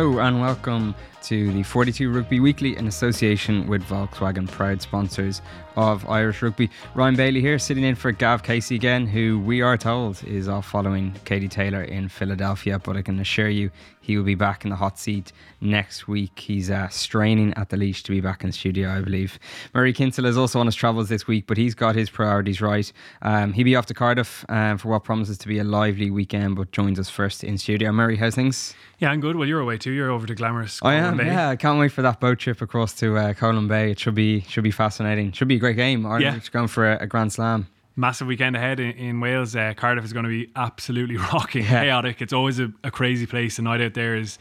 Hello and welcome to the 42 Rugby Weekly in association with Volkswagen, proud sponsors of Irish Rugby. Ryan Bailey here, sitting in for Gav Casey again, who we are told is off following Katie Taylor in Philadelphia, but I can assure you he will be back in the hot seat next week. He's uh, straining at the leash to be back in the studio, I believe. Murray Kinsella is also on his travels this week, but he's got his priorities right. Um, he'll be off to Cardiff um, for what promises to be a lively weekend, but joins us first in studio. Murray, how's things? Yeah, I'm good. Well, you're away too. You're over to glamorous. I am. Bay. Yeah, I can't wait for that boat trip across to uh, Colwyn Bay. It should be should be fascinating. Should be a great game. Ireland yeah. going for a, a, grand slam. Massive weekend ahead in, in Wales. Uh, Cardiff is going to be absolutely rocking, yeah. chaotic. It's always a, a crazy place. The night out there is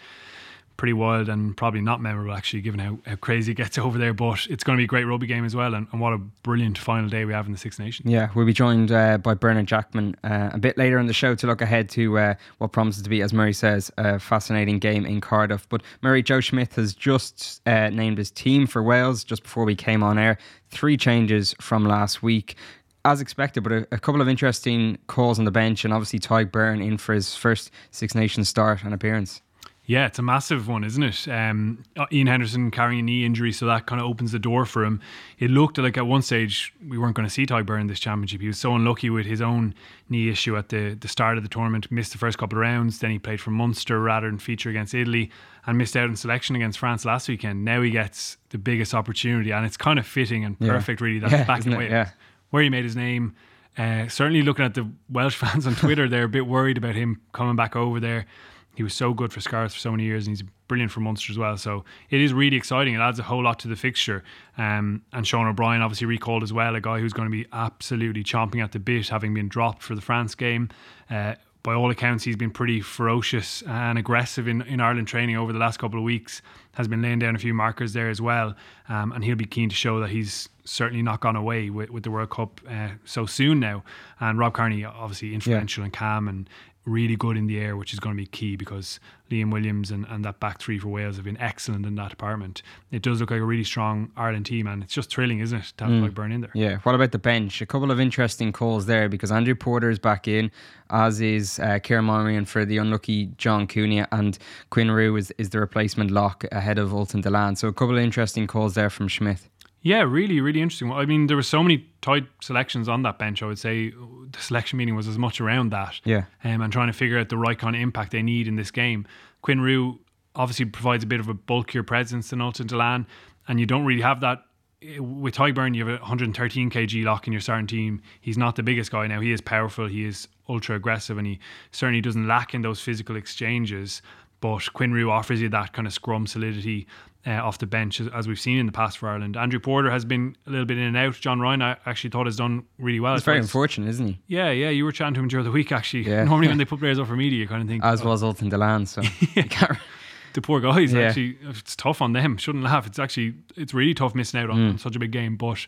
pretty wild and probably not memorable actually, given how, how crazy it gets over there. But it's going to be a great rugby game as well, and, and what a brilliant final day we have in the Six Nations. Yeah, we'll be joined uh, by Bernard Jackman uh, a bit later in the show to look ahead to uh, what promises to be, as Murray says, a fascinating game in Cardiff. But Murray Joe Schmidt has just uh, named his team for Wales just before we came on air. Three changes from last week as expected, but a, a, couple of interesting calls on the bench, and obviously Tadhg Beirne in for his first Six Nations start and appearance. Yeah, it's a massive one, isn't it? Um, Ian Henderson carrying a knee injury, so that kind of opens the door for him. It looked like at one stage we weren't going to see Beirne in this championship. He was so unlucky with his own knee issue at the, the start of the tournament, missed the first couple of rounds. Then he played for Munster rather than feature against Italy and missed out in selection against France last weekend. Now he gets the biggest opportunity, and it's kind of fitting and perfect, yeah. really, that yeah, back in way yeah. where he made his name. Uh, certainly looking at the Welsh fans on Twitter, they're a bit worried about him coming back over there he was so good for Scarlets for so many years, and he's brilliant for Munster as well. So it is really exciting. It adds a whole lot to the fixture. Um, and Sean O'Brien obviously recalled as well, a guy who's going to be absolutely chomping at the bit, having been dropped for the France game. Uh, by all accounts, he's been pretty ferocious and aggressive in, in Ireland training over the last couple of weeks. Has been laying down a few markers there as well, um, and he'll be keen to show that he's certainly not gone away with, with the World Cup uh, so soon now. And Rob Kearney, obviously influential yeah. and calm and really good in the air, which is going to be key because Liam Williams and, and that back three for Wales have been excellent in that department. It does look like a really strong Ireland team, and it's just thrilling, isn't it, to have mm. In there? Yeah. What about the bench? A couple of interesting calls there because Andrew Porter is back in, as is uh, Kieran Marmion for the unlucky John Cooney, and Quinn Roux is, is the replacement lock ahead of Ultan Dillane. So a couple of interesting calls there from Schmidt. Yeah, really, really interesting. I mean, there were so many tight selections on that bench. I would say the selection meeting was as much around that. Yeah. Um, and trying to figure out the right kind of impact they need in this game. Quinn Roux obviously provides a bit of a bulkier presence than Ultan Dillane, and you don't really have that. With Beirne, you have a 113 kg lock in your starting team. He's not the biggest guy now. He is powerful. He is ultra aggressive, and he certainly doesn't lack in those physical exchanges. But Quinn Roux offers you that kind of scrum solidity uh, off the bench, as, as, we've seen in the past for Ireland. Andrew Porter has been a little bit in and out. John Ryan, I actually thought has done really well. It's very unfortunate, isn't he? Yeah, yeah. You were chatting to him during the week, actually. Yeah. Normally, when they put players up for media, you kind of think. As oh. was Ultan Dillane, so. the poor guys, yeah. actually, it's tough on them. Shouldn't laugh. It's actually, it's really tough missing out on, mm. on such a big game. But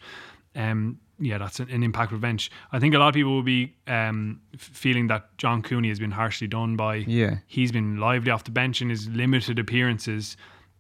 um, yeah, that's an, an impact bench. I think a lot of people will be um, feeling that John Cooney has been harshly done by. Yeah, he's been lively off the bench in his limited appearances.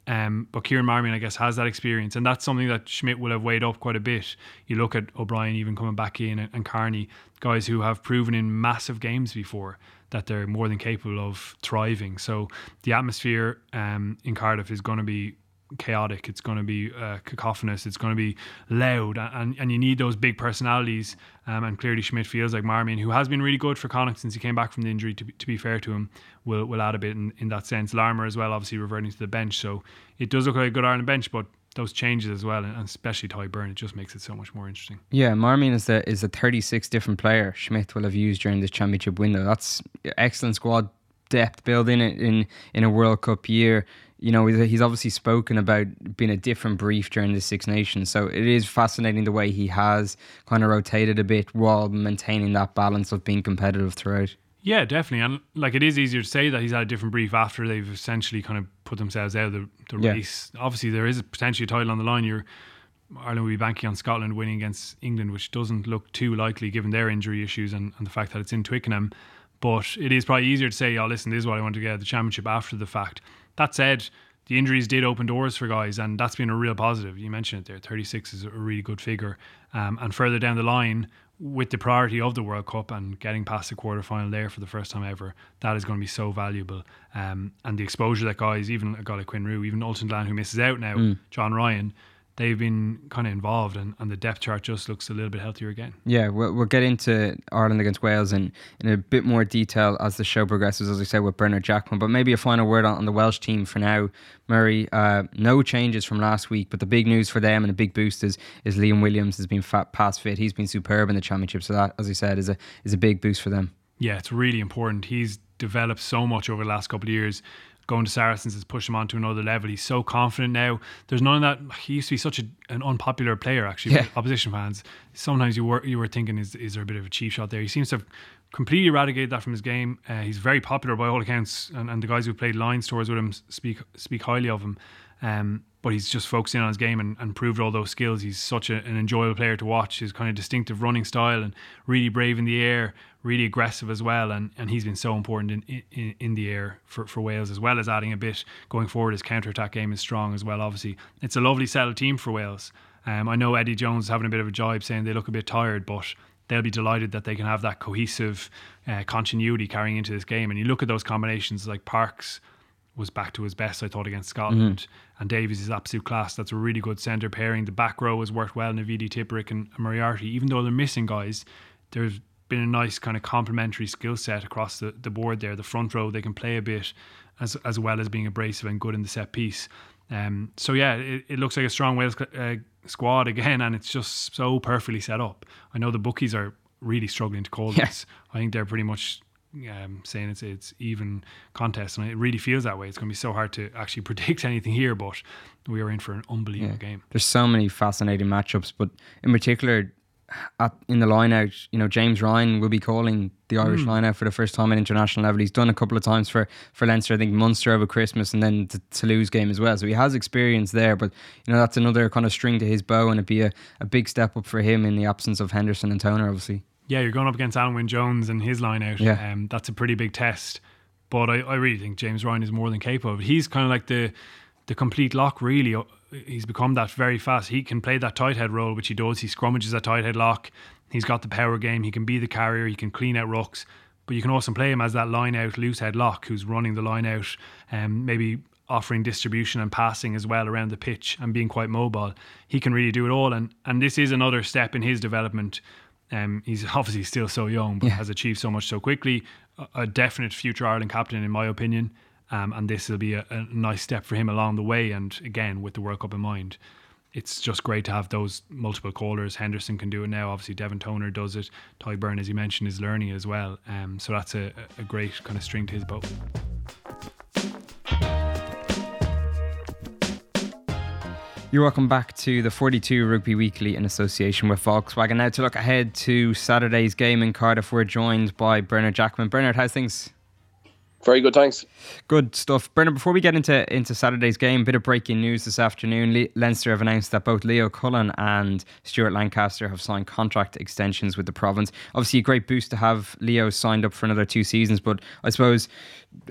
Um, but Kieran Marmion, I guess, has that experience, and that's something that Schmidt will have weighed up quite a bit. You look at O'Brien even coming back in, and, and Kearney, guys who have proven in massive games before that they're more than capable of thriving. So the atmosphere um, in Cardiff is going to be chaotic. It's going to be uh, cacophonous. It's going to be loud, and and you need those big personalities. Um, and clearly Schmidt feels like Marmion, who has been really good for Connacht since he came back from the injury. To be, to be fair to him, will will add a bit in, in that sense. Larmour as well, obviously reverting to the bench, so it does look like a good Ireland bench, but. Those changes as well, and especially Tadhg Beirne, it just makes it so much more interesting. Yeah, Marmion is a is a 36 different player Schmidt will have used during this championship window. That's excellent squad depth building in in, in a World Cup year you know, he's obviously spoken about being a different brief during the Six Nations. So it is fascinating the way he has kind of rotated a bit while maintaining that balance of being competitive throughout. Yeah, definitely. And like it is easier to say that he's had a different brief after they've essentially kind of put themselves out of the, the yeah. race. Obviously, there is potentially a title on the line. You're Ireland will be banking on Scotland winning against England, which doesn't look too likely given their injury issues and, and the fact that it's in Twickenham. But it is probably easier to say, oh, listen, this is what I want to get at the championship after the fact. That said, the injuries did open doors for guys, and that's been a real positive. You mentioned it there. 36 is a really good figure. Um, and further down the line, with the priority of the World Cup and getting past the quarter final there for the first time ever, that is going to be so valuable. Um, and the exposure that guys, even a guy like Quinn Roux, even Ultan Dillane who misses out now, mm. John Ryan, they've been kind of involved and, and the depth chart just looks a little bit healthier again. Yeah, we'll, we'll get into Ireland against Wales in, in a bit more detail as the show progresses, as I said, with Bernard Jackman. But maybe a final word on, on the Welsh team for now. Murray, uh, no changes from last week, but the big news for them and a big boost is, is Liam Williams has been fat, past fit. He's been superb in the championship. So that, as I said, is a, is a big boost for them. Yeah, it's really important. He's developed so much over the last couple of years going to Saracens has pushed him on to another level. He's so confident now. There's none of that. He used to be such a, an unpopular player, actually, yeah. opposition fans. Sometimes you were you were thinking, is is there a bit of a cheap shot there? He seems to have completely eradicated that from his game. Uh, he's very popular by all accounts, and, and the guys who played Lions tours with him speak speak highly of him. Um, but he's just focusing on his game and, and proved all those skills. He's such a, an enjoyable player to watch. His kind of distinctive running style and really brave in the air, really aggressive as well. And, and he's been so important in, in, in the air for, for Wales, as well as adding a bit going forward. His counter attack game is strong as well, obviously. It's a lovely settled team for Wales. Um, I know Eddie Jones is having a bit of a jibe saying they look a bit tired, but they'll be delighted that they can have that cohesive uh, continuity carrying into this game. And you look at those combinations like Parks, was back to his best, I thought, against Scotland. Mm-hmm. And Davies is absolute class. That's a really good centre pairing. The back row has worked well, Navidi Tipuric and Moriarty. Even though they're missing guys, there's been a nice kind of complementary skill set across the, the board there. The front row, they can play a bit as, as well as being abrasive and good in the set piece. Um, so, yeah, it, it looks like a strong Wales uh, squad again, and it's just so perfectly set up. I know the bookies are really struggling to call yeah. this. I think they're pretty much um, saying it's it's even contest, and it really feels that way. It's going to be so hard to actually predict anything here, but we are in for an unbelievable yeah. game. There's so many fascinating matchups, but in particular, at, in the line out, you know, James Ryan will be calling the Irish mm. line out for the first time at international level. He's done a couple of times for, for Leinster, I think Munster over Christmas and then the Toulouse game as well. So he has experience there, but you know, that's another kind of string to his bow and it'd be a, a big step up for him in the absence of Henderson and Toner, obviously yeah, you're going up against Alun Wyn Jones and his line out. Yeah. Um, that's a pretty big test. But I, I really think James Ryan is more than capable. He's kind of like the the complete lock, really. Uh, he's become that very fast. He can play that tight head role, which he does. He scrummages that tight head lock. He's got the power game. He can be the carrier. He can clean out rucks. But you can also play him as that line out loose head lock who's running the line out, um, maybe offering distribution and passing as well around the pitch and being quite mobile. He can really do it all. And, and this is another step in his development um, he's obviously still so young, but yeah. has achieved so much so quickly. A, a, definite future Ireland captain, in my opinion. Um, and this will be a, a, nice step for him along the way. And again, with the World Cup in mind, it's just great to have those multiple callers. Henderson can do it now. Obviously, Devin Toner does it. Tadhg Beirne, as you mentioned, is learning as well. Um, so that's a, a great kind of string to his bow. You're welcome back to the 42 Rugby Weekly in association with Volkswagen. Now, to look ahead to Saturday's game in Cardiff, we're joined by Bernard Jackman. Bernard, how's things? Very good, thanks. Good stuff. Bernard, before we get into, into Saturday's game, bit of breaking news this afternoon. Le- Leinster have announced that both Leo Cullen and Stuart Lancaster have signed contract extensions with the province. Obviously, a great boost to have Leo signed up for another two seasons, but I suppose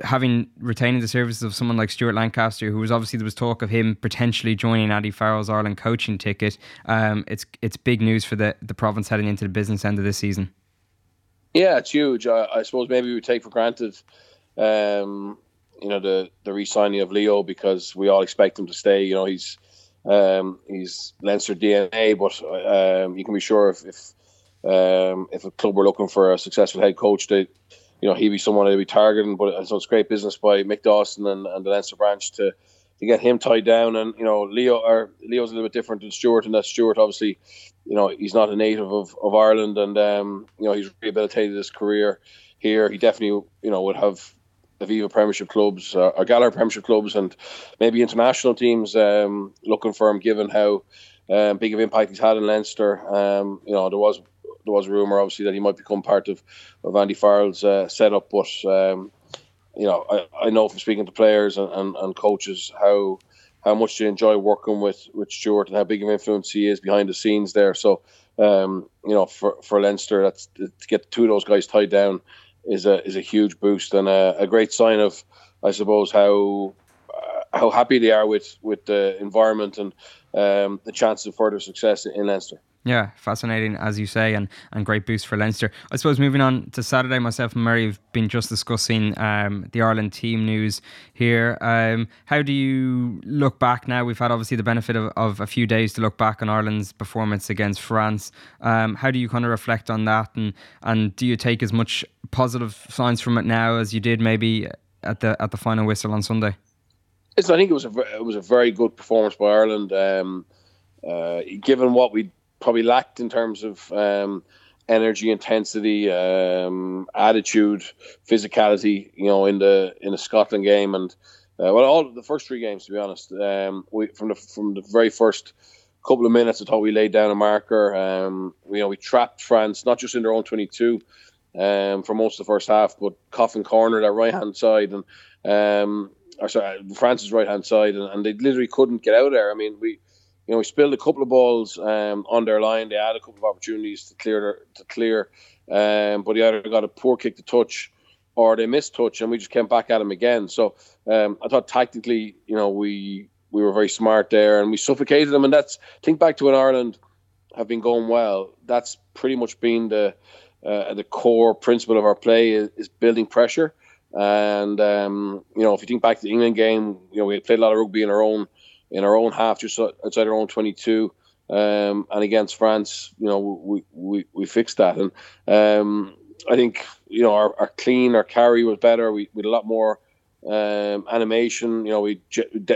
having retaining the services of someone like Stuart Lancaster, who was obviously there was talk of him potentially joining Andy Farrell's Ireland coaching ticket, um, it's it's big news for the, the province heading into the business end of this season. Yeah, it's huge. I, I suppose maybe we take for granted um, you know, the the re-signing of Leo because we all expect him to stay. You know, he's um, he's Leinster DNA, but um, you can be sure if if, um, if a club were looking for a successful head coach, they you know he'd be someone they'd be targeting. But so it's great business by Mick Dawson and, and the Leinster branch to to get him tied down. And you know, Leo or Leo's a little bit different than Stuart, and that Stuart obviously, you know, he's not a native of, of Ireland, and um, you know he's rehabilitated his career here. He definitely you know would have Aviva Premiership clubs uh, or Gallagher Premiership clubs and maybe international teams um, looking for him, given how um, big of impact he's had in Leinster. Um, you know, there was there was a rumor obviously that he might become part of of Andy Farrell's uh, setup, but um, you know, I, I know from speaking to players and, and, and coaches how how much they enjoy working with with Stuart and how big of an influence he is behind the scenes there. So, um, you know, for for Leinster, that's to get two of those guys tied down is a is a huge boost and a, a great sign of, I suppose, how uh, how happy they are with with the environment and um, the chance of further success in Leinster. Yeah, fascinating, as you say, and, and great boost for Leinster. I suppose moving on to Saturday, myself and Murray have been just discussing um, the Ireland team news here. Um, how do you look back now? We've had obviously the benefit of, of a few days to look back on Ireland's performance against France. Um, how do you kind of reflect on that, and and do you take as much positive signs from it now as you did maybe at the at the final whistle on Sunday? I think it was a it was a very good performance by Ireland. Um, uh, given what we probably lacked in terms of um, energy, intensity, um, attitude, physicality. You know, in the in the Scotland game and uh, well, all the first three games, to be honest. Um, we from the from the very first couple of minutes, I thought we laid down a marker. Um, we, you know, we trapped France not just in their own twenty-two um, for most of the first half, but Coffin corner that right hand side and um, or sorry, France's right hand side, and, and they literally couldn't get out there. I mean, we you know, we spilled a couple of balls um, on their line. They had a couple of opportunities to clear their, to clear, um, but they either got a poor kick to touch or they missed touch, and we just came back at them again. So um, I thought tactically, you know, we we were very smart there, and we suffocated them. And that's think back to when Ireland have been going well. That's pretty much been the uh, the core principle of our play is, is building pressure. And um, you know, if you think back to the England game, you know, we played a lot of rugby in our own in our own half, just outside our own 22. Um, and against France, you know, we, we, we fixed that. And um, I think, you know, our, our clean, our carry was better. We, we had a lot more um, animation. You know, we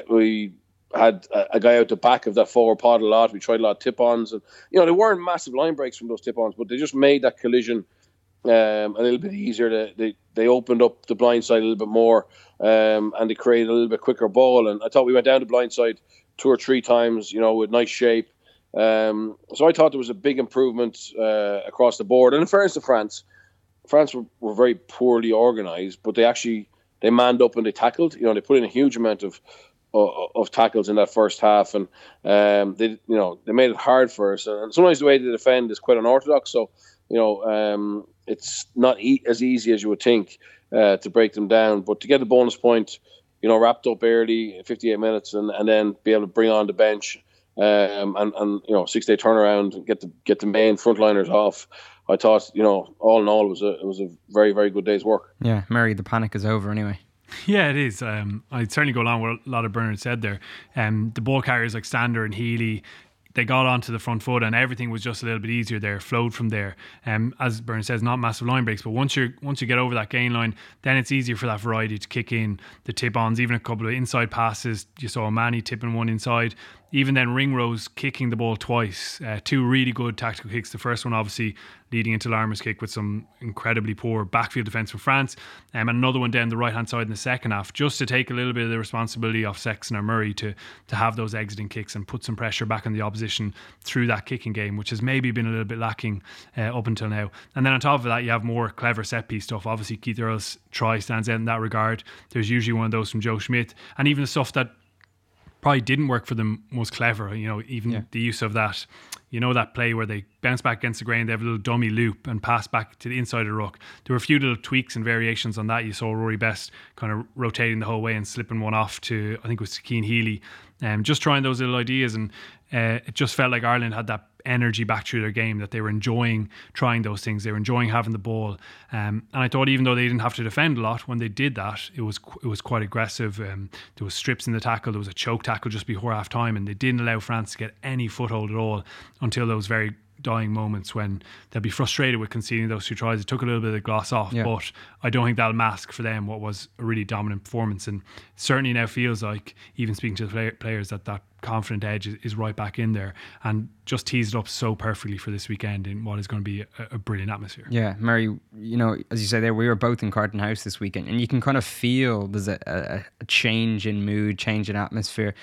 we had a, guy out the back of that forward pod a lot. We tried a lot of tip ons. And, you know, there weren't massive line breaks from those tip ons, but they just made that collision um, a little bit easier. They, they, they opened up the blind side a little bit more um, and they created a little bit quicker ball. And I thought we went down the blind side two or three times, you know, with nice shape. Um, so I thought there was a big improvement uh, across the board. And in fairness to France, France were, were very poorly organised, but they actually they manned up and they tackled. You know, they put in a huge amount of of, tackles in that first half, and um, they you know they made it hard for us. And sometimes the way they defend is quite unorthodox. So you know um, it's not e- as easy as you would think uh, to break them down. But to get a bonus point, you know, wrapped up early, 58 minutes, and, and then be able to bring on the bench um, and, and you know six day turnaround and get the get the main frontliners off. I thought you know all in all it was a it was a very very good day's work. Yeah, Murray, the panic is over anyway. Yeah, it is. Um, I'd certainly go along with a lot of Bernard said there. Um, the ball carriers like Stander and Healy, they got onto the front foot and everything was just a little bit easier there, flowed from there. Um, as Bernard says, not massive line breaks, but once you once you get over that gain line, then it's easier for that variety to kick in. The tip ons, even a couple of inside passes. You saw Manny tipping one inside even then Ringrose kicking the ball twice, uh, two really good tactical kicks. The first one obviously leading into Larmour's kick with some incredibly poor backfield defence from France, um, and another one down the right hand side in the second half, just to take a little bit of the responsibility off Sexton or Murray to to have those exiting kicks and put some pressure back on the opposition through that kicking game, which has maybe been a little bit lacking uh, up until now. And then on top of that, you have more clever set piece stuff. Obviously, Keith Earls' try stands out in that regard. There's usually one of those from Joe Schmidt, and even the stuff that probably didn't work for them was clever. You know, even yeah. the use of that, you know, that play where they bounce back against the grain, they have a little dummy loop and pass back to the inside of the ruck. There were a few little tweaks and variations on that. You saw Rory Best kind of rotating the whole way and slipping one off to, I think it was Cian Healy, um, just trying those little ideas. And uh, it just felt like Ireland had that energy back through their game that they were enjoying trying those things. They were enjoying having the ball. Um, and I thought even though they didn't have to defend a lot when they did that it was it was quite aggressive. Um, there was strips in the tackle. There was a choke tackle just before half time and they didn't allow France to get any foothold at all until those very dying moments when they'll be frustrated with conceding those two tries. It took a little bit of the gloss off, yeah. but I don't think that'll mask for them what was a really dominant performance. And certainly now feels like, even speaking to the players, that that confident edge is, is right back in there and just teased up so perfectly for this weekend in what is going to be a, a brilliant atmosphere. Yeah, Murray, you know, as you say there, we were both in Carton House this weekend, and you can kind of feel there's a, a, a change in mood, change in atmosphere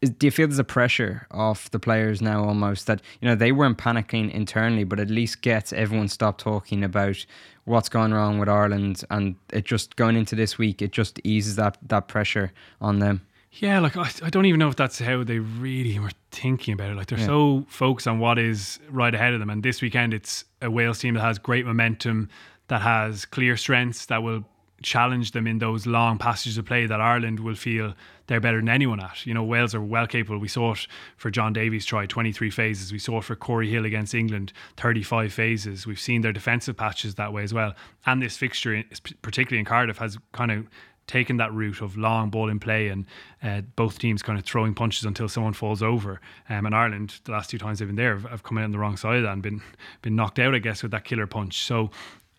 is, do you feel there's a pressure off the players now almost that you know they weren't panicking internally but at least gets everyone stopped talking about what's gone wrong with Ireland and it just going into this week it just eases that that pressure on them? Yeah like I, I don't even know if that's how they really were thinking about it. Like they're yeah. so focused on what is right ahead of them. And this weekend it's a Wales team that has great momentum that has clear strengths that will challenge them in those long passages of play that Ireland will feel they're better than anyone at. You know, Wales are well capable. We saw it for John Davies try 23 phases. We saw it for Cory Hill against England 35 phases. We've seen their defensive patches that way as well. And this fixture, particularly in Cardiff, has kind of taken that route of long ball in play and uh, both teams kind of throwing punches until someone falls over. Um, and Ireland, the last two times they've been there, have, have come in on the wrong side of that and been been knocked out, I guess, with that killer punch. So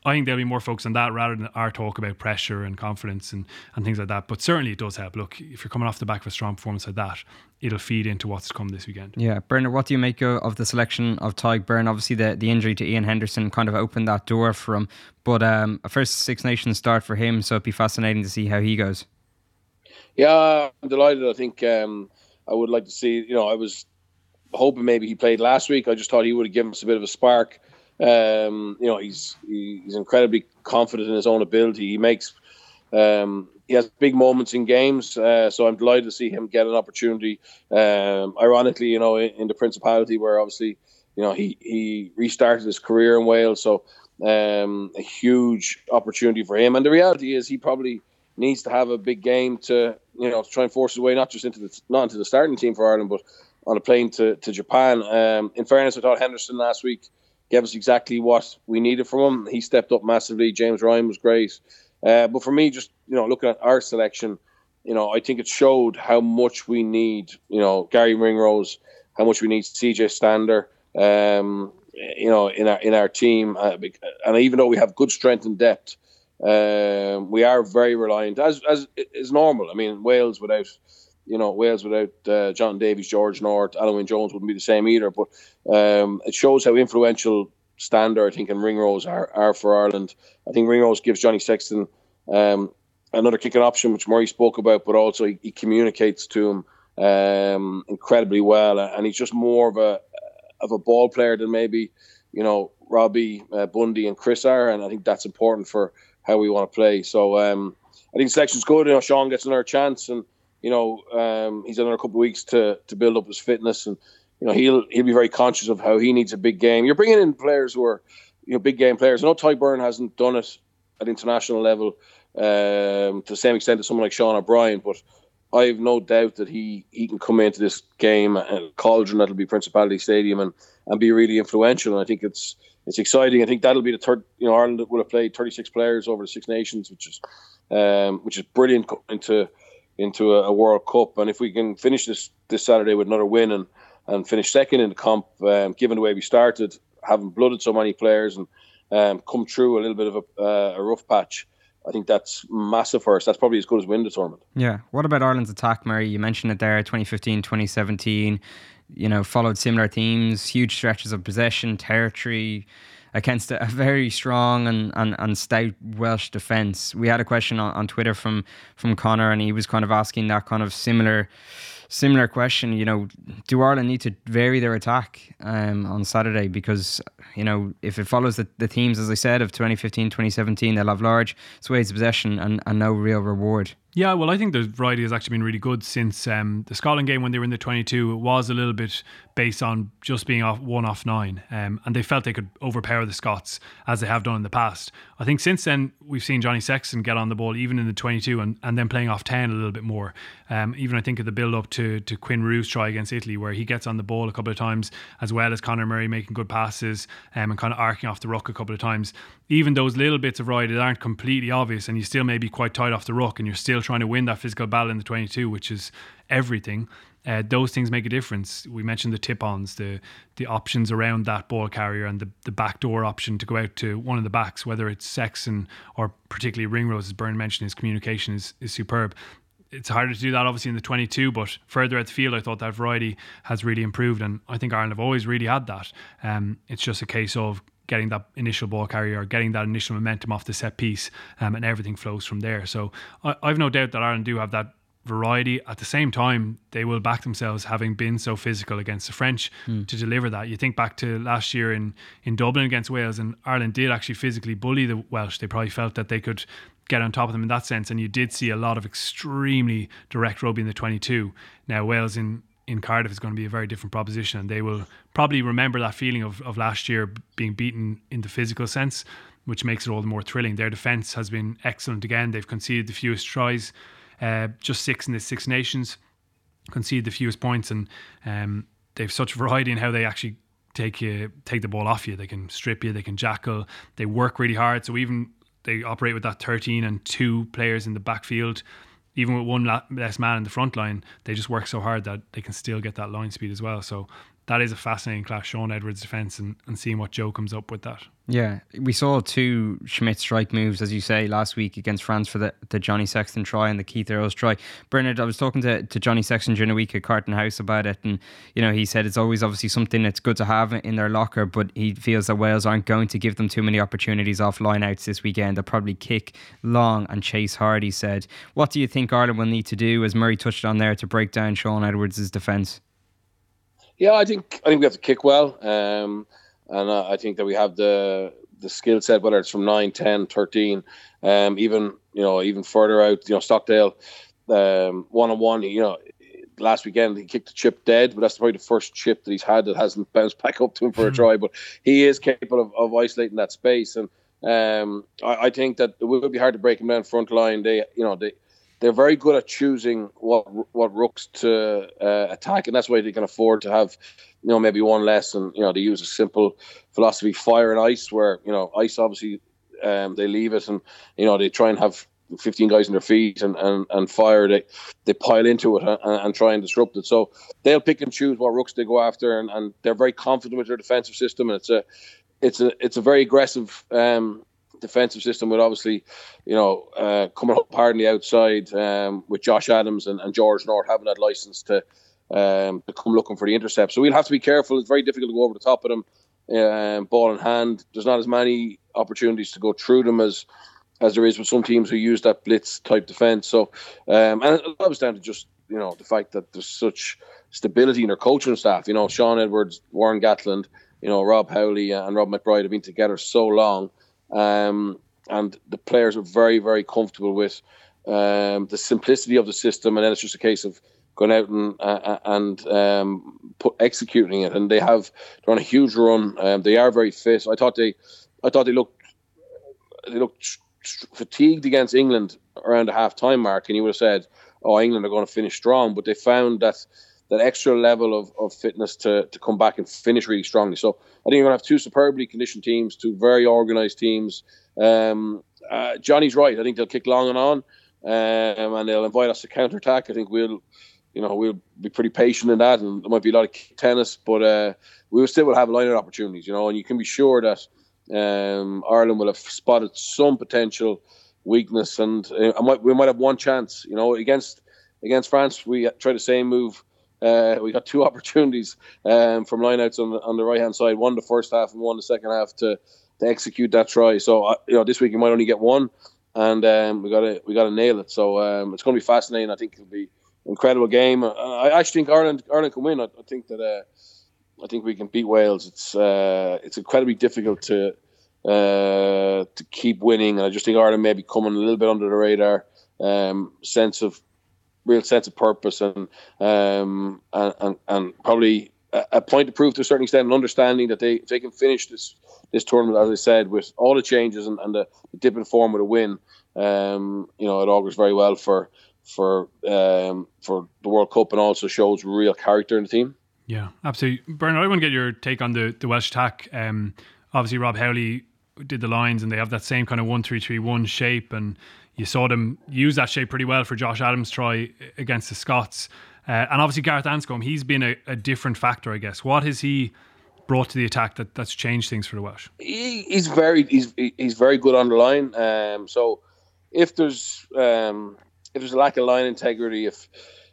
I think there'll be more focus on that rather than our talk about pressure and confidence and, and things like that. But certainly it does help. Look, if you're coming off the back of a strong performance like that, it'll feed into what's to come this weekend. Yeah, Bernard, what do you make of the selection of Tadhg Beirne? Obviously, the, the injury to Ian Henderson kind of opened that door for him. But um, a first Six Nations start for him, so it'd be fascinating to see how he goes. Yeah, I'm delighted. I think um, I would like to see, you know, I was hoping maybe he played last week. I just thought he would have given us a bit of a spark. Um, you know, he's he's incredibly confident in his own ability. He makes um, he has big moments in games, uh, so I'm delighted to see him get an opportunity. Um, ironically, you know, in, in, the Principality, where obviously, you know, he he restarted his career in Wales, so um, a huge opportunity for him. And the reality is, he probably needs to have a big game to you know to try and force his way not just into the not into the starting team for Ireland, but on a plane to to Japan. Um, in fairness, I thought Henderson last week gave us exactly what we needed from him. He stepped up massively. James Ryan was great. Uh, but for me, just you know, looking at our selection, you know, I think it showed how much we need. You know, Garry Ringrose, how much we need CJ Stander. Um, you know, in our in our team, uh, and even though we have good strength and depth, um, we are very reliant, as as is normal. I mean, Wales without you know, Wales without uh, John Davies, George North, Alun Wyn Jones wouldn't be the same either. But um, it shows how influential Stander, I think, and Ringrose are, are for Ireland. I think Ringrose gives Johnny Sexton um, another kicking option, which Murray spoke about, but also he, he communicates to him um, incredibly well, and he's just more of a of a ball player than maybe you know Robbie uh, Bundee and Chris are, and I think that's important for how we want to play. So um, I think selection's good. You know, Sean gets another chance, and you know, um, he's another couple of weeks to to build up his fitness, and you know he'll he'll be very conscious of how he needs a big game. You're bringing in players who are you know big game players. I know Tadhg Beirne hasn't done it at international level um, to the same extent as someone like Sean O'Brien, but I have no doubt that he he can come into this game and cauldron that'll be Principality Stadium and and be really influential. And I think it's it's exciting. I think that'll be the third. You know, Ireland will have played 36 players over the Six Nations, which is um, which is brilliant into into a, a, World Cup. And if we can finish this this Saturday with another win and and finish second in the comp, um, given the way we started, having blooded so many players and um, come through a little bit of a, uh, a, rough patch. I think that's massive for us. That's probably as good as win the tournament. Yeah. What about Ireland's attack, Murray? You mentioned it there, 2015, 2017. You know, followed similar themes, huge stretches of possession, territory, against a, very strong and, and, and stout Welsh defence. We had a question on, on Twitter from from Connor, and he was kind of asking that kind of similar similar question. You know, do Ireland need to vary their attack um, on Saturday? Because, you know, if it follows the, the themes, as I said, of 2015, 2017, they'll have large swathes of possession and, and no real reward. Yeah, well, I think the variety has actually been really good since um, the Scotland game when they were in the 22. It was a little bit based on just being off one off nine, um, and they felt they could overpower the Scots as they have done in the past. I think since then we've seen Johnny Sexton get on the ball even in the 22 and, and then playing off 10 a little bit more. Um, even I think of the build up to to Quinn Roux's try against Italy where he gets on the ball a couple of times as well as Conor Murray making good passes um, and kind of arcing off the ruck a couple of times. Even those little bits of variety that aren't completely obvious, and you still may be quite tight off the ruck, and you're still trying to win that physical battle in the 22, which is everything. Uh, those things make a difference. We mentioned the tip-ons, the the options around that ball carrier, and the the backdoor option to go out to one of the backs, whether it's Sexton or particularly Ringrose, as Byrne mentioned, his communication is, is superb. It's harder to do that obviously in the 22, but further out the field, I thought that variety has really improved, and I think Ireland have always really had that. Um, it's just a case of getting that initial ball carrier, getting that initial momentum off the set piece, um, and everything flows from there. So I, I've no doubt that Ireland do have that variety. At the same time, they will back themselves having been so physical against the French mm. to deliver that. You think back to last year in, in Dublin against Wales, and Ireland did actually physically bully the Welsh. They probably felt that they could get on top of them in that sense, and you did see a lot of extremely direct rugby in the 22. Now, Wales in in Cardiff is going to be a very different proposition, and they will probably remember that feeling of, of last year being beaten in the physical sense which makes it all the more thrilling. Their defence has been excellent again. They've conceded the fewest tries, uh, just six in the Six Nations, conceded the fewest points, and um, they've such variety in how they actually take you take the ball off you. They can strip you, they can jackal, they work really hard. So even they operate with that 13 and two players in the backfield. Even with one less man in the front line, they just work so hard that they can still get that line speed as well. So that is a fascinating clash, Shaun Edwards' defence, and, and seeing what Joe comes up with that. Yeah, we saw two Schmidt strike moves, as you say, last week against France for the, the Johnny Sexton try and the Keith Earls try. Bernard, I was talking to, to Johnny Sexton during a week at Carton House about it, and you know he said it's always obviously something that's good to have in their locker, but he feels that Wales aren't going to give them too many opportunities off lineouts this weekend. They'll probably kick long and chase hard. He said, "What do you think Ireland will need to do, as Murray touched on there, to break down Shaun Edwards' defence?" Yeah, I think I think we have to kick well, um, and uh, I think that we have the the skill set, whether it's from 9, 10, 13, um, even you know even further out. You know, Stockdale one on one. You know, last weekend he kicked the chip dead, but that's probably the first chip that he's had that hasn't bounced back up to him for a hmm. try. But he is capable of, of isolating that space, and um, I, I, think that it would be hard to break him down front line. They, you know, they they're very good at choosing what what rucks to uh, attack, and that's why they can afford to have, you know, maybe one less, and you know, they use a simple philosophy: fire and ice, where you know, ice obviously um, they leave it, and you know, they try and have 15 guys on their feet, and and, and fire. They they pile into it and, and try and disrupt it. So they'll pick and choose what rucks they go after, and, and they're very confident with their defensive system, and it's a it's a it's a very aggressive um, defensive system with obviously, you know, uh, coming up hard on the outside um, with Josh Adams and, and, George North having that license to um, to come looking for the intercept. So we'll have to be careful. It's very difficult to go over the top of them, um, ball in hand. There's not as many opportunities to go through them as as there is with some teams who use that blitz type defense. So, um, and it comes down to just you know the fact that there's such stability in their coaching staff. You know, Shaun Edwards, Warren Gatland, you know, Rob Howley and Rob McBryde have been together so long um, and the players are very, very comfortable with um, the simplicity of the system. And then it's just a case of going out and uh, uh, and um, put, executing it. And they have they're on a huge run. Um, they are very fit. I thought they, I thought they looked they looked fatigued against England around the half time mark, and you would have said, "Oh, England are going to finish strong." But they found that that extra level of, of fitness to, to come back and finish really strongly. So I think you're going to have two superbly conditioned teams, two very organised teams. Um, uh, Johnny's right. I think they'll kick long and on, um, and they'll invite us to counter attack. I think we'll, you know, we'll be pretty patient in that, and there might be a lot of tennis, but uh, we will still will have line opportunities, you know, and you can be sure that um, Ireland will have spotted some potential weakness, and uh, might, we might have one chance, you know, against against France. We tried the same move uh, we got two opportunities um, from lineouts on the, on the right hand side, one the first half and one the second half to, to execute that try. So uh, you know this week you might only get one, and um, we got to we got to nail it. So um, it's going to be fascinating. I think it'll be an incredible game. I actually think Ireland Ireland can win. I, I think that uh, I think we can beat Wales. It's uh, it's incredibly difficult to uh, to keep winning, and I just think Ireland may be coming a little bit under the radar. Um, sense of real sense of purpose and um, and, and, and probably a, point to prove to a certain extent and understanding that they they can finish this this tournament as I said with all the changes and, and the, the dip in form with a win um, you know it augurs very well for for um, for the World Cup and also shows real character in the team. Yeah, absolutely. Bernard, I want to get your take on the the Welsh attack. Um, obviously, Rob Howley did the lines, and they have that same kind of one three three one shape, and you saw them use that shape pretty well for Josh Adams' try against the Scots. Uh, and obviously, Gareth Anscombe, he's been a, a, different factor, I guess. What has he brought to the attack that, that's changed things for the Welsh? He, he's very he's he's very good on the line. Um, so if there's um, if there's a lack of line integrity, if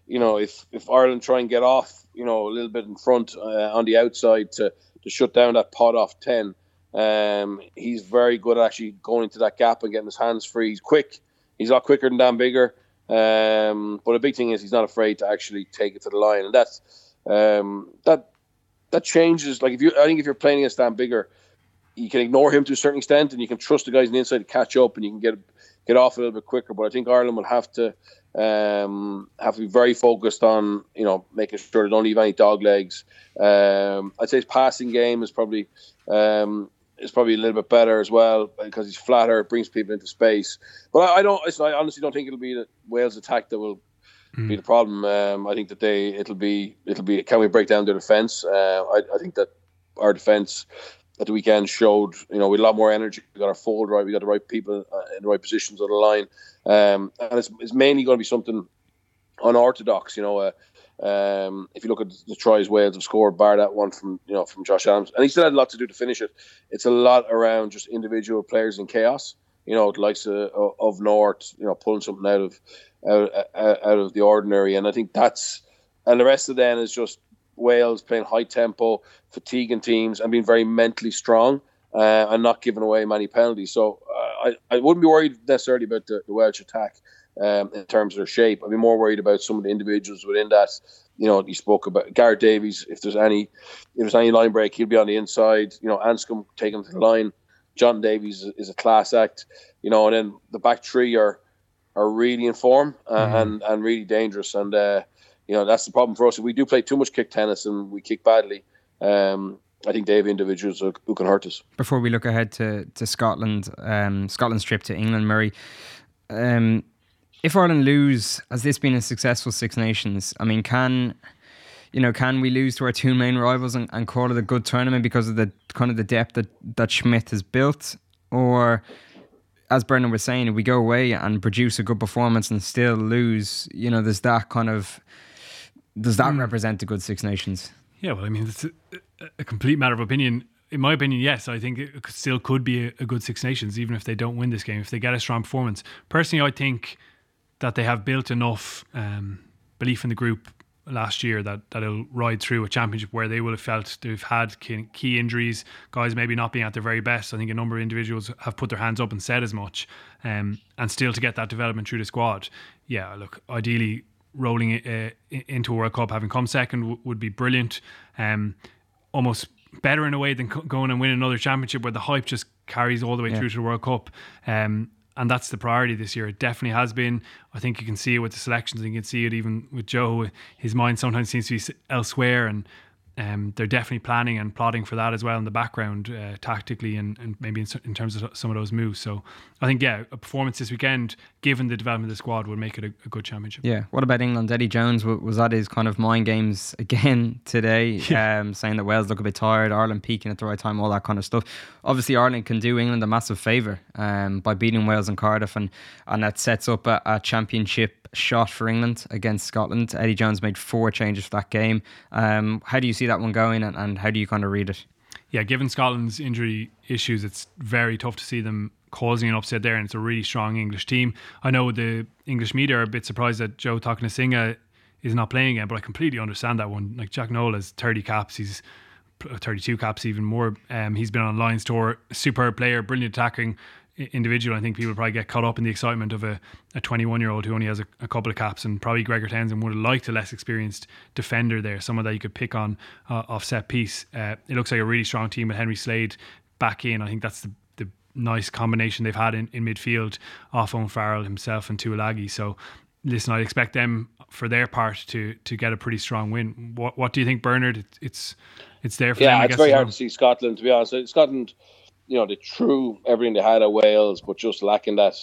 you know if if Ireland try and get off, you know, a little bit in front uh, on the outside to to shut down that pod off ten. Um, he's very good at actually going into that gap and getting his hands free. He's quick. He's a lot quicker than Dan Biggar. Um, but a big thing is he's not afraid to actually take it to the line, and that's um, that that changes. Like if you, I think if you're playing against Dan Biggar, you can ignore him to a certain extent, and you can trust the guys on the inside to catch up, and you can get get off a little bit quicker. But I think Ireland will have to um, have to be very focused on you know making sure they don't leave any dog legs. Um, I'd say his passing game is probably um, is probably a little bit better as well because he's flatter, it brings people into space. But I, I don't. I honestly don't think it'll be the Wales attack that will mm. be the problem. Um, I think that they it'll be it'll be can we break down their defense? Uh, I, I think that our defense at the weekend showed you know we had a lot more energy. We got our fold right. We got the right people uh, in the right positions on the line, um, and it's, it's mainly going to be something unorthodox. You know, uh, um, if you look at the tries Wales have scored, bar that one from you know from Josh Adams, and he still had a lot to do to finish it. It's a lot around just individual players in chaos. You know, the likes of, of North, you know, pulling something out of out, out of the ordinary, and I think that's and the rest of then is just Wales playing high tempo, fatiguing teams, and being very mentally strong. Uh, and not giving away many penalties. So uh, I, I wouldn't be worried necessarily about the, the Welsh attack um, in terms of their shape. I'd be more worried about some of the individuals within that. You know, you spoke about Gareth Davies. If there's any, if there's any line break, he'll be on the inside. You know, Anscombe take him to the line. John Davies is, a class act. You know, and then the back three are are really in form uh, mm-hmm. and and really dangerous. And uh, you know, that's the problem for us. If we do play too much kick tennis and we kick badly, um, I think they have individuals who can hurt us. Before we look ahead to to Scotland, um, Scotland's trip to England, Murray. Um, if Ireland lose, has this been a successful Six Nations? I mean, can you know, can we lose to our two main rivals and, and call it a good tournament because of the kind of the depth that, that Schmidt has built? Or as Brendan was saying, if we go away and produce a good performance and still lose, you know, there's that kind of does that mm. represent a good Six Nations? Yeah, well, I mean, it's a, a, complete matter of opinion. In my opinion, yes, I think it still could be a, a good Six Nations, even if they don't win this game, if they get a strong performance. Personally, I think that they have built enough um, belief in the group last year that that it'll ride through a championship where they will have felt they've had key injuries, guys maybe not being at their very best. I think a number of individuals have put their hands up and said as much, um, and still to get that development through the squad. Yeah, look, ideally rolling uh, into a World Cup, having come second w- would be brilliant. Um, almost better in a way than co- going and winning another championship where the hype just carries all the way yeah. through to the World Cup. Um, and that's the priority this year. It definitely has been. I think you can see it with the selections, and you can see it even with Joe. His mind sometimes seems to be elsewhere, and um, they're definitely planning and plotting for that as well in the background, uh, tactically and, and maybe in, in, terms of some of those moves. So I think, yeah, a performance this weekend, given the development of the squad, would make it a, a good championship. Yeah. What about England? Eddie Jones was that his kind of mind games again today, yeah. um, saying that Wales look a bit tired, Ireland peaking at the right time, all that kind of stuff. Obviously, Ireland can do England a massive favour um, by beating Wales and Cardiff, and, and that sets up a, a championship shot for England against Scotland. Eddie Jones made four changes for that game. Um, how do you see that one going, and, and how do you kind of read it? Yeah, given Scotland's injury issues, it's very tough to see them causing an upset there, and it's a really strong English team. I know the English media are a bit surprised that Joe Cokanasiga is not playing again, but I completely understand that one. Like Jack Nowell has 30 caps, he's 32 caps, even more. Um, he's been on Lions tour, superb player, brilliant attacking, individual. I think people probably get caught up in the excitement of a, a 21 year old who only has a, a, couple of caps, and probably Gregor Townsend would have liked a less experienced defender there, someone that you could pick on uh, off set piece. Uh, it looks like a really strong team with Henry Slade back in. I think that's the, the nice combination they've had in, in midfield off Owen Farrell himself and Tuilagi. So listen, I expect them for their part to to get a pretty strong win. What what do you think, Bernard? It, it's it's there for yeah, them. Yeah, it's very hard to see Scotland. To be honest, Scotland you know, they threw everything they had at Wales, but just lacking that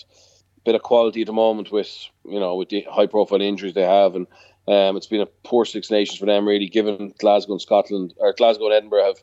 bit of quality at the moment with, you know, with the high profile injuries they have. And um, it's been a poor Six Nations for them, really, given Glasgow and Scotland, or Glasgow and Edinburgh have,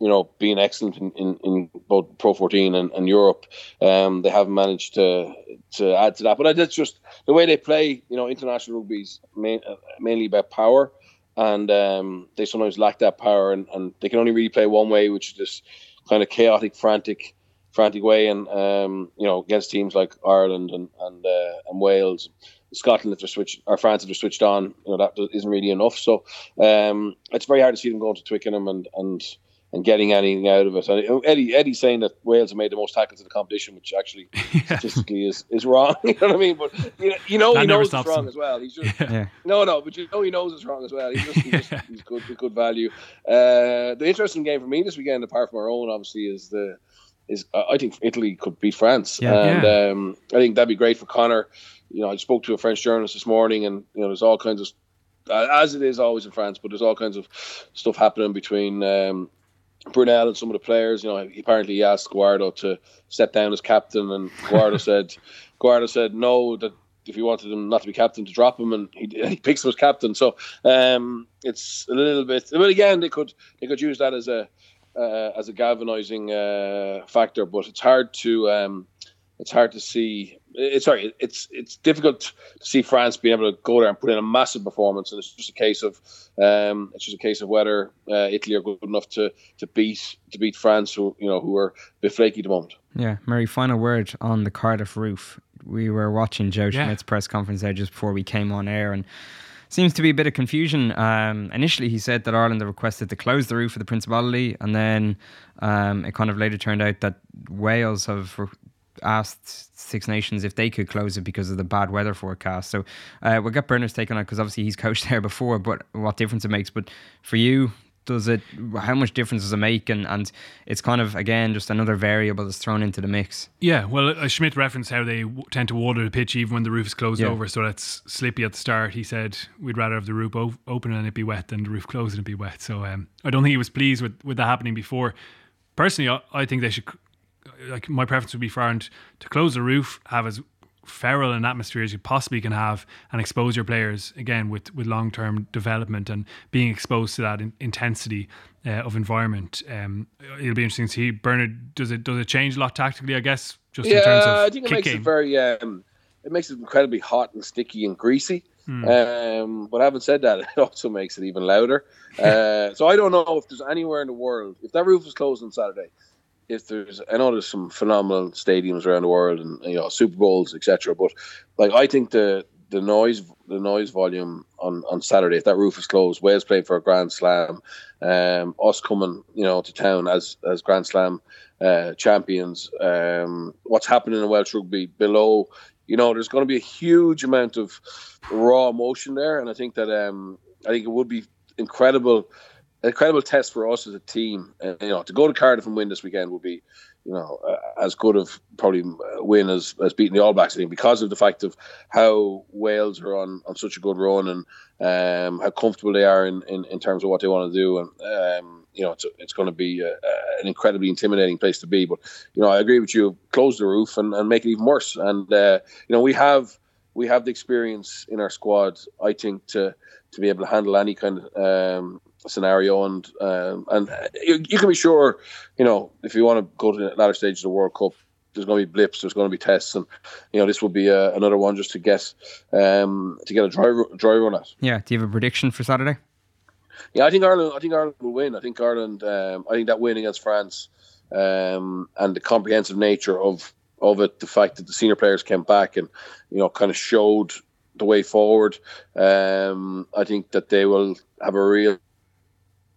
you know, been excellent in, in, in both Pro 14 and, and Europe. Um, they haven't managed to to add to that. But that's just the way they play, you know, international rugby is main, uh, mainly about power. And um, they sometimes lack that power, and, and they can only really play one way, which is just kind of chaotic, frantic, frantic way, and um, you know against teams like Ireland and and uh, and Wales. Scotland, if they're switched, or France, if they're switched on, you know that isn't really enough. So um, it's very hard to see them going to Twickenham and and and getting anything out of it. And Eddie Eddie's saying that Wales have made the most tackles in the competition, which actually yeah. statistically is, is wrong. you know what I mean? But you know, you know he knows it's wrong him. as well. He's just yeah. no, no, but you know he knows it's wrong as well. He's just, he's, just, he's good, he's good value. Uh, the interesting game for me this weekend, apart from our own, obviously, is the is uh, I think Italy could beat France, yeah, and um, I think that'd be great for Conor. You know, I spoke to a French journalist this morning, and you know, there's all kinds of as it is always in France, but there's all kinds of stuff happening between um, Brunel and some of the players. You know, apparently asked Guirado to step down as captain, and Guirado said, Guirado said no that if he wanted him not to be captain to drop him, and he, he picks him as captain. So um, it's a little bit. But again, they could they could use that as a uh, as a galvanizing uh, factor, but it's hard to um, it's hard to see. It's sorry, it's it's difficult to see France being able to go there and put in a massive performance, and it's just a case of um, it's just a case of whether uh, Italy are good enough to to beat to beat France, who you know who are a bit flaky at the moment. Yeah, Mary. Final word on the Cardiff roof. We were watching Joe yeah. Schmidt's press conference there just before we came on air, and seems to be a bit of confusion. Um, initially, he said that Ireland had requested to close the roof of the Principality, and then um, it kind of later turned out that Wales have re- asked Six Nations if they could close it because of the bad weather forecast. So uh, we'll get Bernard's take on it because obviously he's coached there before, but what difference it makes. But for you, does it how much difference does it make and and it's kind of again just another variable that's thrown into the mix yeah well uh, schmidt referenced how they w- tend to water the pitch even when the roof is closed yeah. over so that's slippy at the start he said we'd rather have the roof o- open and it be wet than the roof closed and it be wet so um, i don't think he was pleased with with that happening before personally I, I think they should like my preference would be for Ireland to close the roof have as feral an atmosphere as you possibly can have and expose your players again with, with long term development and being exposed to that in, intensity uh, of environment. Um, it'll be interesting to see. Bernard, does it does it change a lot tactically? I guess just yeah, in terms of I think it makes game. it very um, it makes it incredibly hot and sticky and greasy. Hmm. Um, but having said that, it also makes it even louder. Uh, so I don't know if there's anywhere in the world if that roof was closed on Saturday if there's I know there's some phenomenal stadiums around the world and you know Super Bowls etc. But like I think the the noise the noise volume on, on Saturday if that roof is closed, Wales playing for a Grand Slam, um, us coming you know to town as as Grand Slam uh, champions, um, what's happening in Welsh rugby below. You know, there's going to be a huge amount of raw emotion there, and I think that um, I think it would be incredible incredible test for us as a team. You know, to go to Cardiff and win this weekend would be, you know, uh, as good of probably win as, as beating the All Blacks. I think because of the fact of how Wales are on, on such a good run and um, how comfortable they are in, in, in terms of what they want to do. And um, you know, it's it's going to be an incredibly intimidating place to be. But you know, I agree with you. Close the roof and, and make it even worse. And uh, you know, we have we have the experience in our squad. I think to to be able to handle any kind of um, scenario, and um, and you, you, can be sure, you know, if you want to go to the latter stage of the World Cup, there's going to be blips, there's going to be tests, and you know this will be uh, another one just to get um, to get a dry dry run at. Yeah. Do you have a prediction for Saturday? Yeah, I think Ireland. I think Ireland will win. I think Ireland. Um, I think that win against France um, and the comprehensive nature of of it, the fact that the senior players came back and you know kind of showed the way forward. Um, I think that they will have a real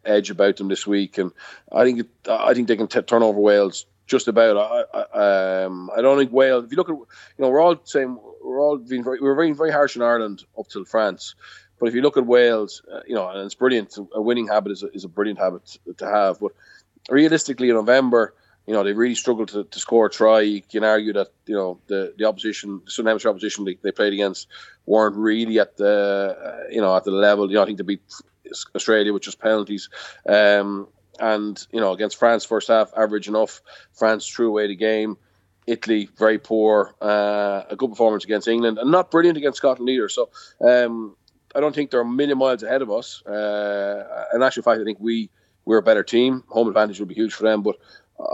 edge about them this week, and I think I think they can t- turn over Wales just about. I, I, um, I don't think Wales. If you look at, you know, we're all saying we're all being very we're being very harsh in Ireland up till France, but if you look at Wales, uh, you know, and it's brilliant. A winning habit is a, is a brilliant habit to have, but realistically, in November. You know they really struggled to, to score a try. You can argue that you know the, the opposition, the Southern opposition they, they played against, weren't really at the uh, you know at the level. You know I think to beat Australia which just penalties. Um, and you know against France first half average enough. France threw away the game. Italy very poor. Uh, a good performance against England and not brilliant against Scotland either. So um, I don't think they're a million miles ahead of us. Uh, in actual fact, I think we we're a better team. Home advantage would be huge for them, but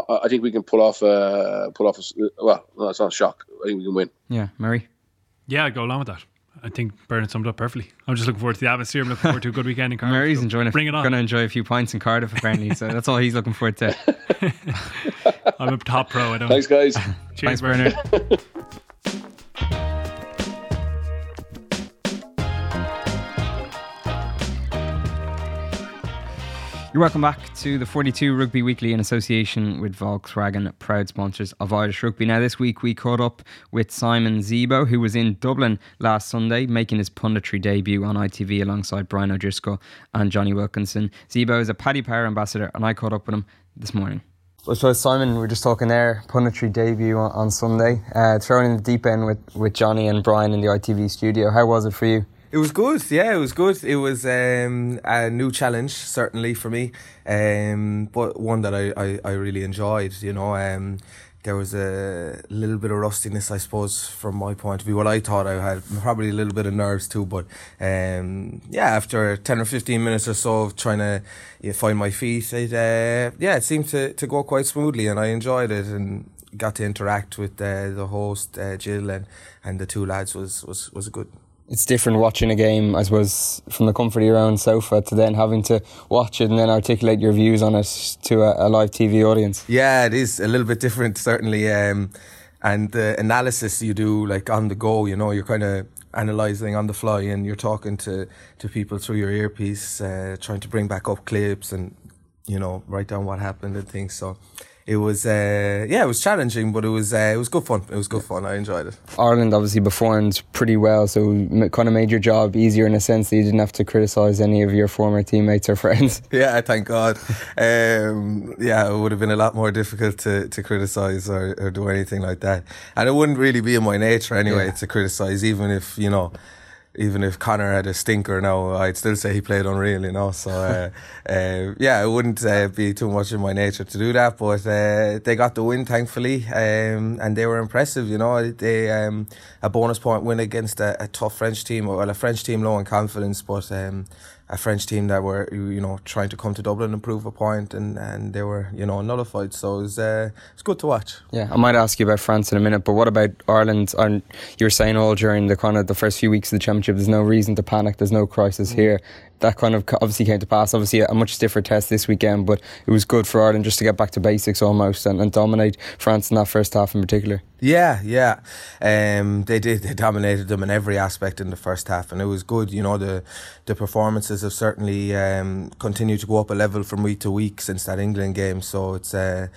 I think we can pull off uh, pull off. A, well, no, it's not a shock. I think we can win. Yeah, Murray. Yeah, I'd go along with that. I think Bernard summed up perfectly. I'm just looking forward to the atmosphere. I'm looking forward to a good weekend in Cardiff. Murray's so enjoying it. Bring it on. Going to enjoy a few pints in Cardiff apparently. so that's all he's looking forward to. I'm a top pro. I don't. Thanks, guys. Cheers, Thanks, Bernard. You're welcome back to the 42 Rugby Weekly in association with Volkswagen, proud sponsors of Irish Rugby. Now, this week we caught up with Simon Zebo, who was in Dublin last Sunday, making his punditry debut on ITV alongside Brian O'Driscoll and Jonny Wilkinson. Zebo is a Paddy Power ambassador, and I caught up with him this morning. Well, so Simon, we are just talking there, punditry debut on, on Sunday, uh, thrown in the deep end with, with Jonny and Brian in the ITV studio. How was it for you? It was good, yeah, it was good. It was um, a new challenge, certainly for me, um, but one that I, I, I really enjoyed. You know, um, there was a little bit of rustiness, I suppose, from my point of view. What I thought I had probably a little bit of nerves too, but um, yeah, after ten or fifteen minutes or so of trying to yeah, find my feet, it uh, yeah, it seemed to, to go quite smoothly, and I enjoyed it and got to interact with uh, the host uh, Jill and, and the two lads was was was good it's different watching a game, I suppose, from the comfort of your own sofa to then having to watch it and then articulate your views on it to a, a live TV audience. Yeah, it is a little bit different, certainly. Um, and the analysis you do, like on the go, you know, you're kind of analysing on the fly and you're talking to, to people through your earpiece, uh, trying to bring back up clips and, you know, write down what happened and things. So it was uh, yeah, it was challenging, but it was uh, it was good fun. It was good fun. I enjoyed it. Ireland obviously performed pretty well, so kind of made your job easier in a sense that you didn't have to criticise any of your former teammates or friends. yeah, thank God. Um, yeah, it would have been a lot more difficult to, to criticise or, or do anything like that, and it wouldn't really be in my nature anyway yeah. to criticise, even if you know even if Conor had a stinker now, I'd still say he played unreal, you know. So, uh, uh, yeah, it wouldn't uh, be too much in my nature to do that. But uh, they got the win, thankfully, um, and they were impressive, you know. They um, a bonus point win against a, a, tough French team, well, a French team low in confidence, but um, a French team that were you know trying to come to Dublin and prove a point, and, and they were you know nullified. So it was uh, it's good to watch. Yeah, I might ask you about France in a minute, but what about Ireland? And you were saying all during the kind of the first few weeks of the championship, there's no reason to panic. There's no crisis mm. here that kind of obviously came to pass. Obviously, a much stiffer test this weekend, but it was good for Ireland just to get back to basics almost and, and dominate France in that first half in particular. Yeah, yeah, um, they did. They dominated them in every aspect in the first half, and it was good. You know, the the performances have certainly um, continued to go up a level from week to week since that England game. So it's uh,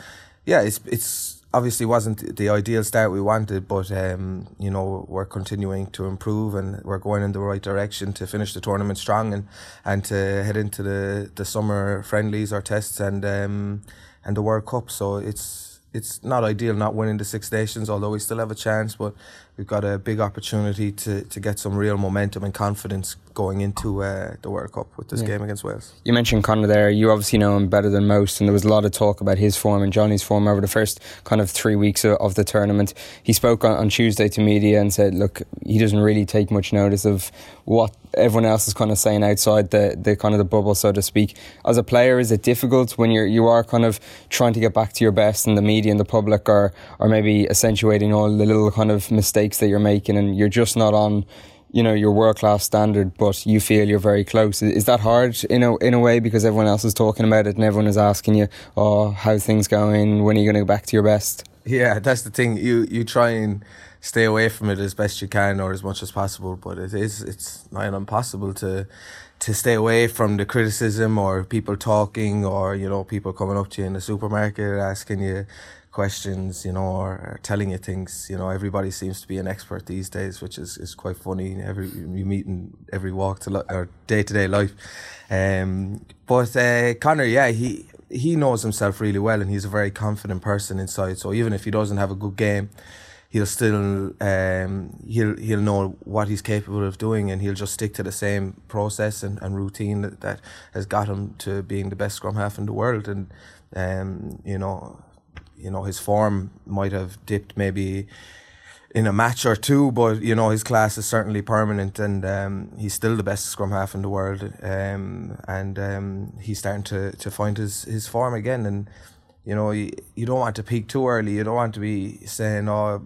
yeah, it's it's obviously wasn't the ideal start we wanted, but um, you know we're continuing to improve and we're going in the right direction to finish the tournament strong and, and to head into the, the summer friendlies or tests and um, and the World Cup. So it's it's not ideal not winning the Six Nations, although we still have a chance. But we've got a big opportunity to, to get some real momentum and confidence going into uh, the World Cup with this yeah. game against Wales. You mentioned Conor there. You obviously know him better than most, and there was a lot of talk about his form and Johnny's form over the first kind of three weeks of, of the tournament. He spoke on, on Tuesday to media and said, "Look, he doesn't really take much notice of what everyone else is kind of saying outside the, the kind of the bubble, so to speak. As a player, is it difficult when you're you are kind of trying to get back to your best, and the media and the public are are maybe accentuating all the little kind of mistakes that you're making, and you're just not on." You know your world class standard, but you feel you're very close. Is that hard in a in a way because everyone else is talking about it and everyone is asking you, "Oh, how things going? When are you going to go back to your best?" Yeah, that's the thing. You you try and stay away from it as best you can or as much as possible. But it is it's not impossible to to stay away from the criticism or people talking or you know people coming up to you in the supermarket asking you questions, you know, or, telling you things. You know, everybody seems to be an expert these days, which is, is quite funny. Every you meet in every walk to li- or day to day life. Um, but uh, Conor, yeah, he he knows himself really well, and he's a very confident person inside. So even if he doesn't have a good game, he'll still um, he'll he'll know what he's capable of doing, and he'll just stick to the same process and, and routine that, that has got him to being the best scrum half in the world. And um, you know, you know his form might have dipped maybe in a match or two, but you know his class is certainly permanent, and um, he's still the best scrum half in the world. Um, and um, he's starting to, to find his, his form again, and you know you, you don't want to peak too early. You don't want to be saying, "Oh,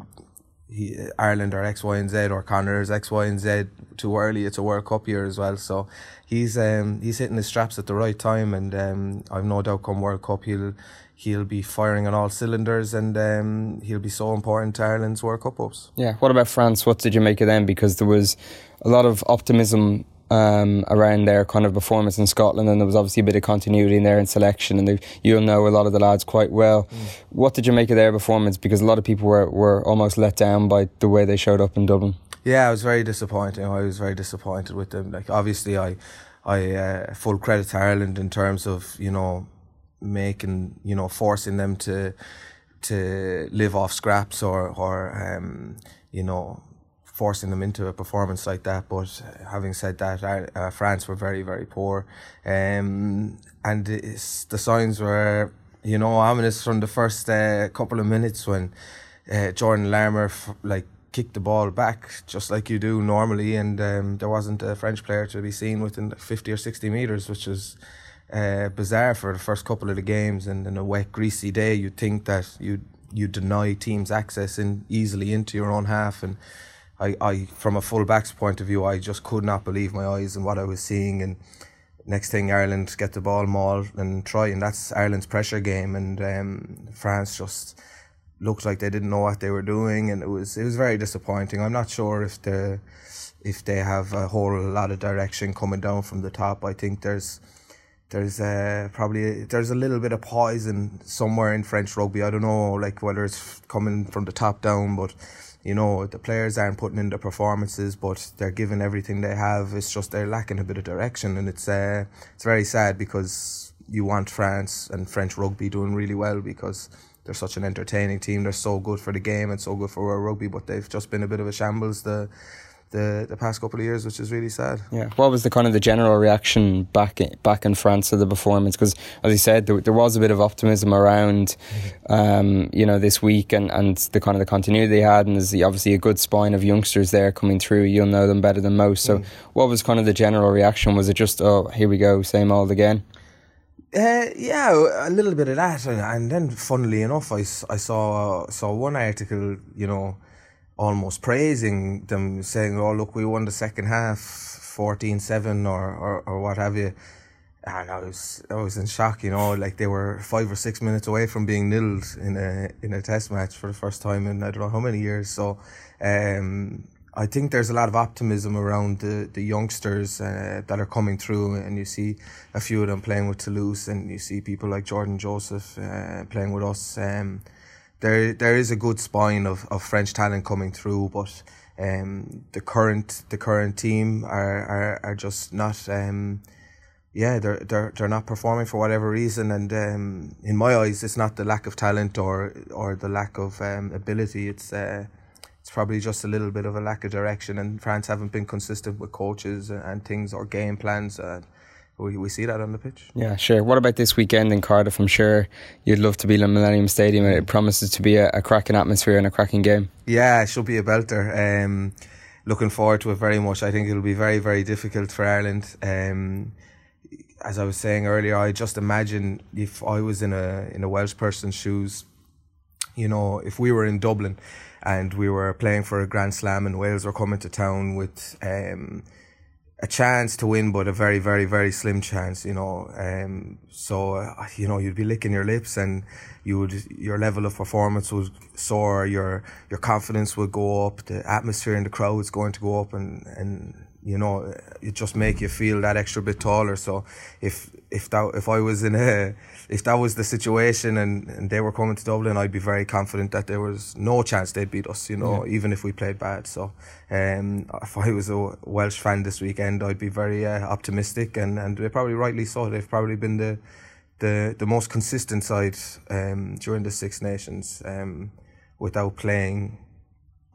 he, Ireland are X, Y, and Z or Conor's X, Y, and Z too early. It's a World Cup year as well, so he's um, he's hitting his straps at the right time, and um, I've no doubt come World Cup he'll he'll be firing on all cylinders, and um, he'll be so important to Ireland's World Cup hopes. Yeah. What about France? What did you make of them? Because there was a lot of optimism um, around their kind of performance in Scotland, and there was obviously a bit of continuity in there in selection, and you'll know a lot of the lads quite well. Mm. What did you make of their performance? Because a lot of people were, were almost let down by the way they showed up in Dublin. Yeah, I was very disappointed. I was very disappointed with them. Like obviously, I, I uh, full credit to Ireland in terms of you know making you know forcing them to to live off scraps or or um, you know forcing them into a performance like that. But having said that, uh, France were very, very poor. Um, and the signs were, you know, ominous from the first uh, couple of minutes when uh, Jordan Larmour, f- like, kicked the ball back just like you do normally, and um, there wasn't a French player to be seen within 50 or 60 metres, which was uh, bizarre for the first couple of the games. And in a wet, greasy day, you'd think that you you deny teams access in easily into your own half. And I, I, from a full back's point of view, I just could not believe my eyes and what I was seeing. And next thing, Ireland get the ball maul and try, and that's Ireland's pressure game. And um, France just looked like they didn't know what they were doing, and it was it was very disappointing. I'm not sure if the if they have a whole lot of direction coming down from the top. I think there's there's uh, probably there's a little bit of poison somewhere in French rugby. I don't know, like whether it's coming from the top down, but you know the players aren't putting in the performances, but they're giving everything they have. It's just they're lacking a bit of direction, and it's uh, it's very sad because you want France and French rugby doing really well because they're such an entertaining team. They're so good for the game and so good for our rugby, but they've just been a bit of a shambles the the, the past couple of years, which is really sad. Yeah. What was the kind of the general reaction back in, back in France to the performance? Because as you said, there, there, was a bit of optimism around, um, you know, this week and, and the kind of the continuity they had, and there's obviously a good spine of youngsters there coming through. You'll know them better than most. So, mm. what was kind of the general reaction? Was it just, oh, here we go, same old again? Uh, yeah, a little bit of that, and, and then funnily enough, I, I saw saw one article, you know, almost praising them, saying, "Oh, look, we won the second half, 14-7 or, or or what have you." And I was I was in shock, you know, like they were five or six minutes away from being nilled in a in a test match for the first time in I don't know how many years. So, um, I think there's a lot of optimism around the, the youngsters uh, that are coming through, and you see a few of them playing with Toulouse, and you see people like Jordan Joseph uh, playing with us. Um, there, there is a good spine of, of French talent coming through, but um, the current the current team are are, are just not. Um, yeah, they're they're they're not performing for whatever reason, and um, in my eyes, it's not the lack of talent or or the lack of um, ability. It's uh, it's probably just a little bit of a lack of direction, and France haven't been consistent with coaches and things or game plans. Uh, we, we see that on the pitch. Yeah, sure. What about this weekend in Cardiff? I'm sure you'd love to be in Millennium Stadium. It promises to be a, a cracking atmosphere and a cracking game. Yeah, it should be a belter. Um, looking forward to it very much. I think it'll be very, very difficult for Ireland. Um, as I was saying earlier, I just imagine if I was in a in a Welsh person's shoes, you know, if we were in Dublin and we were playing for a Grand Slam and Wales were coming to town with um, a chance to win, but a very, very, very slim chance, you know. Um, so, uh, you know, you'd be licking your lips and you would, your level of performance would soar, your, your confidence would go up, the atmosphere in the crowd is going to go up and, and, you know, it just make you feel that extra bit taller. So if, if that, if I was in a, if that was the situation and, and they were coming to Dublin, I'd be very confident that there was no chance they'd beat us, you know, yeah. even if we played bad. So um, if I was a Welsh fan this weekend, I'd be very uh, optimistic and, and they're probably rightly so. They've probably been the the, the most consistent side um, during the Six Nations um, without playing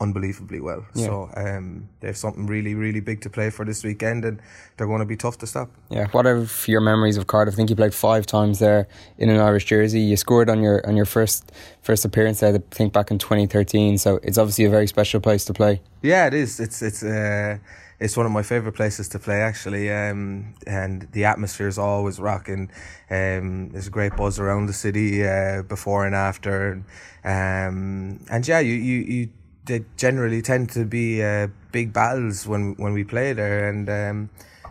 unbelievably well. Yeah. So um, they have something really, really big to play for this weekend, and they're going to be tough to stop. Yeah. What are your memories of Cardiff? I think you played five times there in an Irish jersey. You scored on your on your first first appearance there. I think back in 2013. So it's obviously a very special place to play. Yeah, it is. It's it's. Uh, it's one of my favorite places to play actually um, and the atmosphere is always rocking um, there's a great buzz around the city uh, before and after um, and yeah you, you, you they generally tend to be uh, big battles when when we play there, and um,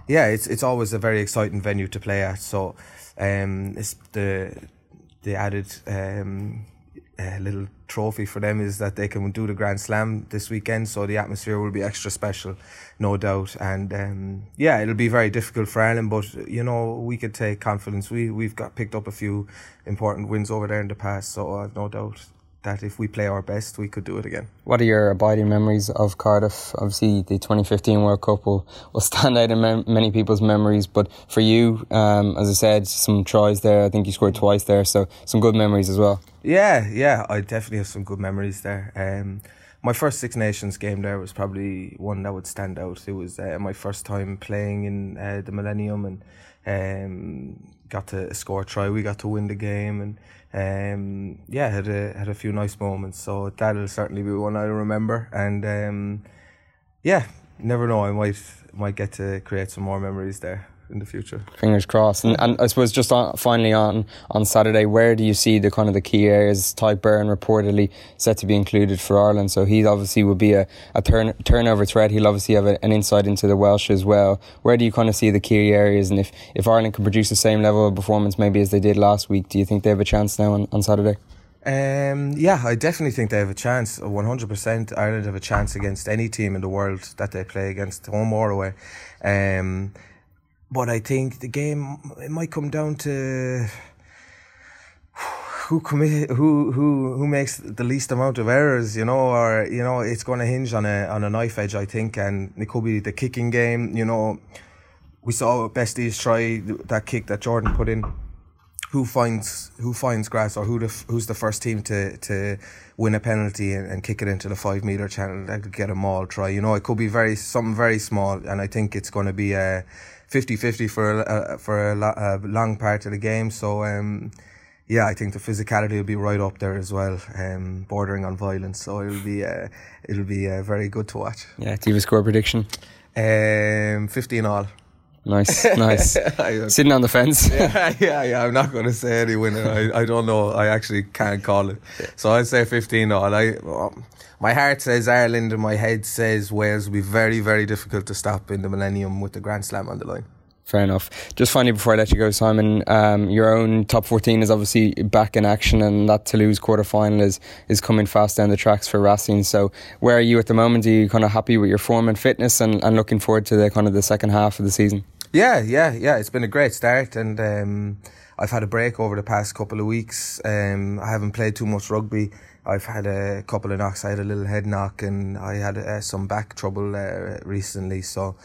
yeah, it's it's always a very exciting venue to play at. So um, it's the the added um, uh, little trophy for them is that they can do the Grand Slam this weekend, so the atmosphere will be extra special, no doubt. And um, yeah, it'll be very difficult for Ireland, but you know we could take confidence. We we've got picked up a few important wins over there in the past, so I've no doubt that if we play our best, we could do it again. What are your abiding memories of Cardiff? Obviously, the 2015 World Cup will, will stand out in mem- many people's memories, but for you, um, as I said, some tries there. I think you scored twice there, so some good memories as well. Yeah, yeah, I definitely have some good memories there. Um, my first Six Nations game there was probably one that would stand out. It was uh, my first time playing in uh, the Millennium and um, got to score a try. We got to win the game and um, yeah, had a had a few nice moments. So that'll certainly be one I remember. And um, yeah, never know. I might might get to create some more memories there in the future. Fingers crossed. And, and I suppose just on, finally on on Saturday, where do you see the kind of the key areas? Tadhg Beirne reportedly set to be included for Ireland, so he obviously will be a, a turn, turnover threat. He'll obviously have a, an insight into the Welsh as well. Where do you kind of see the key areas? And if, if Ireland can produce the same level of performance maybe as they did last week, do you think they have a chance now on, on Saturday? Um, yeah, I definitely think they have a chance. 100% Ireland have a chance against any team in the world that they play against, home or away. Um, but I think the game it might come down to who commit, who who who makes the least amount of errors, you know, or you know, it's going to hinge on a on a knife edge, I think, and it could be the kicking game. You know, we saw Besties try that kick that Jordan put in. Who finds who finds grass, or who the, who's the first team to to win a penalty and, and kick it into the five meter channel that could get a maul try. You know, it could be very something very small, and I think it's going to be a 50-50 for a, for a, a, long part of the game. So um, yeah, I think the physicality will be right up there as well, um, bordering on violence. So it'll be uh, it'll be uh, very good to watch. Yeah, do you have a score prediction? Um, fifteen all. Nice, nice. Sitting on the fence. yeah, yeah, yeah. I'm not going to say any winner. I, I don't know. I actually can't call it. So I'd say 15 all. I, um, my heart says Ireland and my head says Wales will be very, very difficult to stop in the Millennium with the Grand Slam on the line. Fair enough. Just finally, before I let you go, Simon, um, your own top 14 is obviously back in action, and that Toulouse quarter final is, is coming fast down the tracks for Racing. So, where are you at the moment? Are you kind of happy with your form and fitness, and, and looking forward to the kind of the second half of the season? Yeah, yeah, yeah. It's been a great start, and um, I've had a break over the past couple of weeks. Um, I haven't played too much rugby. I've had a couple of knocks. I had a little head knock, and I had uh, some back trouble uh, recently. So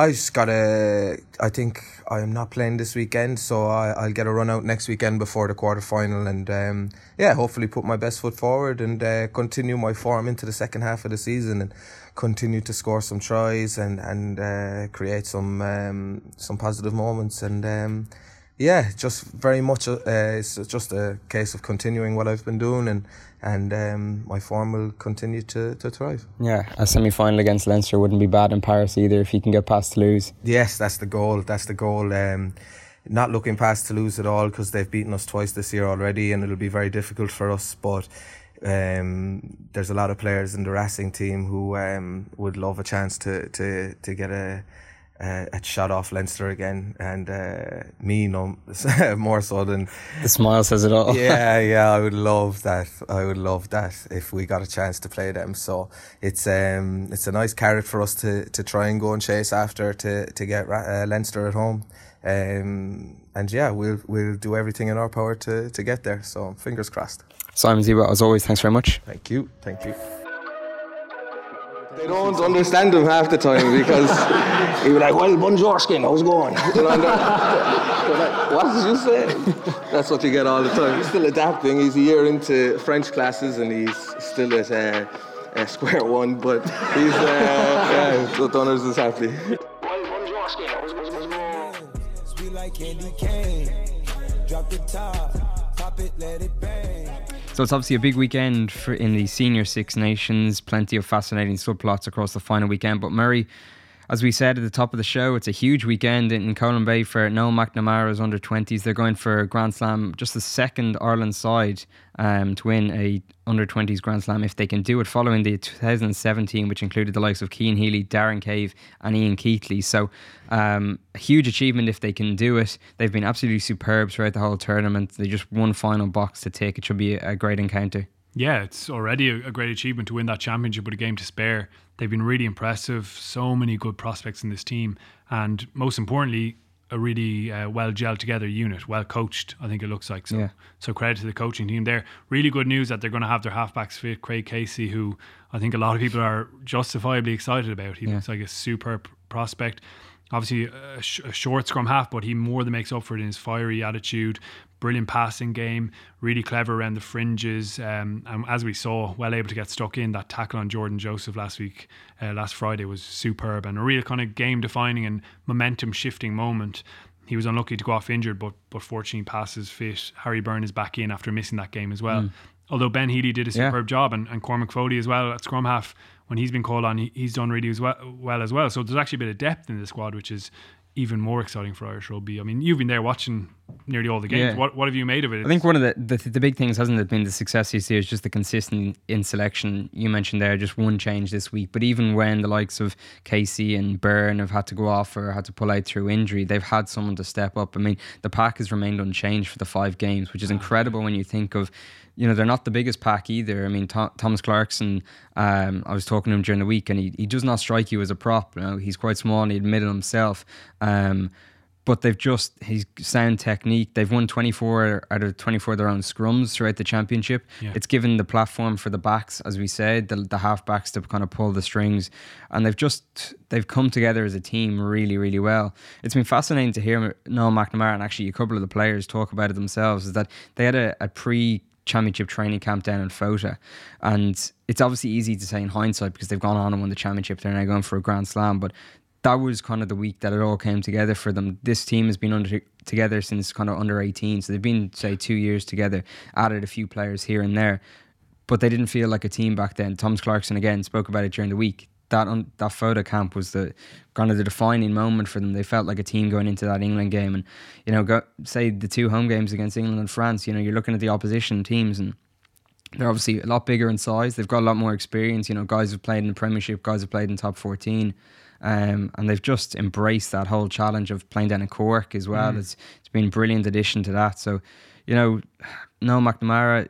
I just gotta. I think I'm not playing this weekend, so I, I'll get a run out next weekend before the quarter final, and um, yeah, hopefully put my best foot forward and uh, continue my form into the second half of the season and continue to score some tries and and uh, create some um, some positive moments and. Um, yeah, just very much. Uh, it's just a case of continuing what I've been doing, and and um, my form will continue to, to thrive. Yeah, a semi final against Leinster wouldn't be bad in Paris either if you can get past Toulouse. Yes, that's the goal. That's the goal. Um, not looking past Toulouse at all because they've beaten us twice this year already, and it'll be very difficult for us. But um, there's a lot of players in the Racing team who um, would love a chance to to to get a uh, it shot off Leinster again, and uh, me no more so than the smile says it all. yeah, yeah, I would love that. I would love that if we got a chance to play them. So it's um it's a nice carrot for us to, to try and go and chase after to to get uh, Leinster at home. Um, and yeah, we'll we'll do everything in our power to to get there. So fingers crossed. Simon Zebo, as always, thanks very much. Thank you. Thank you. They don't understand him half the time because he'd be like, well, Bonjorskin, how's it going? you like, what did you say? That's what you get all the time. He's still adapting. He's a year into French classes and he's still at uh, uh, square one, but he's, uh, yeah, Dunners is happy. Well, Bonjorskin, how's it like candy cane. Drop the top, pop it, let it bang. So it's obviously a big weekend for in the senior Six Nations. Plenty of fascinating subplots across the final weekend. But Murray, as we said at the top of the show, it's a huge weekend in Colwyn Bay for Noel McNamara's under 20s. They're going for a Grand Slam, just the second Ireland side um, to win a under 20s Grand Slam if they can do it following the 2017, which included the likes of Cian Healy, Darren Cave, and Ian Keatley. So, um, a huge achievement if they can do it. They've been absolutely superb throughout the whole tournament. They just one final box to take. It should be a great encounter. Yeah, it's already a, a great achievement to win that championship with a game to spare. They've been really impressive. So many good prospects in this team, and most importantly, a really uh, well gelled together unit, well coached. I think it looks like so. Yeah. So credit to the coaching team there. Really good news that they're going to have their halfbacks fit. Craig Casey, who I think a lot of people are justifiably excited about. He yeah. looks like a superb prospect. Obviously a, sh- a, short scrum half, but he more than makes up for it in his fiery attitude, brilliant passing game, really clever around the fringes, um, and as we saw, well able to get stuck in. That tackle on Jordan Joseph last week, uh, last Friday, was superb and a real kind of game defining and momentum shifting moment. He was unlucky to go off injured, but but fortunately passes fit. Harry Byrne is back in after missing that game as well. Mm. Although Ben Healy did a superb yeah. job and, and Cormac Foley as well at scrum half when he's been called on, he's done really as well, well as well. So there's actually a bit of depth in the squad, which is even more exciting for Irish rugby. I mean, you've been there watching nearly all the games. Yeah. What what have you made of it? I think one of the, the, the big things hasn't it been the success you see is just the consistent in selection. You mentioned there just one change this week, but even when the likes of Casey and Byrne have had to go off or had to pull out through injury, they've had someone to step up. I mean, the pack has remained unchanged for the five games, which is incredible when you think of you know, they're not the biggest pack either. I mean, Th- Thomas Clarkson, um, I was talking to him during the week, and he, he does not strike you as a prop. You know, he's quite small, and he admitted himself. Um, but they've just his sound technique. They've won 24 out of 24 of their own scrums throughout the championship. Yeah. It's given the platform for the backs, as we said, the, the half backs to kind of pull the strings, and they've just they've come together as a team really, really well. It's been fascinating to hear Noel McNamara and actually a couple of the players talk about it themselves. Is that they had a, a pre championship training camp down in Fota. And it's obviously easy to say in hindsight because they've gone on and won the championship. They're now going for a Grand Slam. But that was kind of the week that it all came together for them. This team has been under together since kind of under 18. So they've been, say, two years together, added a few players here and there. But they didn't feel like a team back then. Thomas Clarkson, again, spoke about it during the week that on that Fota camp was the kind of the defining moment for them. They felt like a team going into that England game, and you know, go, say the two home games against England and France. You know, you're looking at the opposition teams, and they're obviously a lot bigger in size. They've got a lot more experience. You know, guys have played in the Premiership, guys have played in top fourteen. Um, and they've just embraced that whole challenge of playing down in Cork as well. Mm. It's it's been a brilliant addition to that. So, you know, Noel McNamara,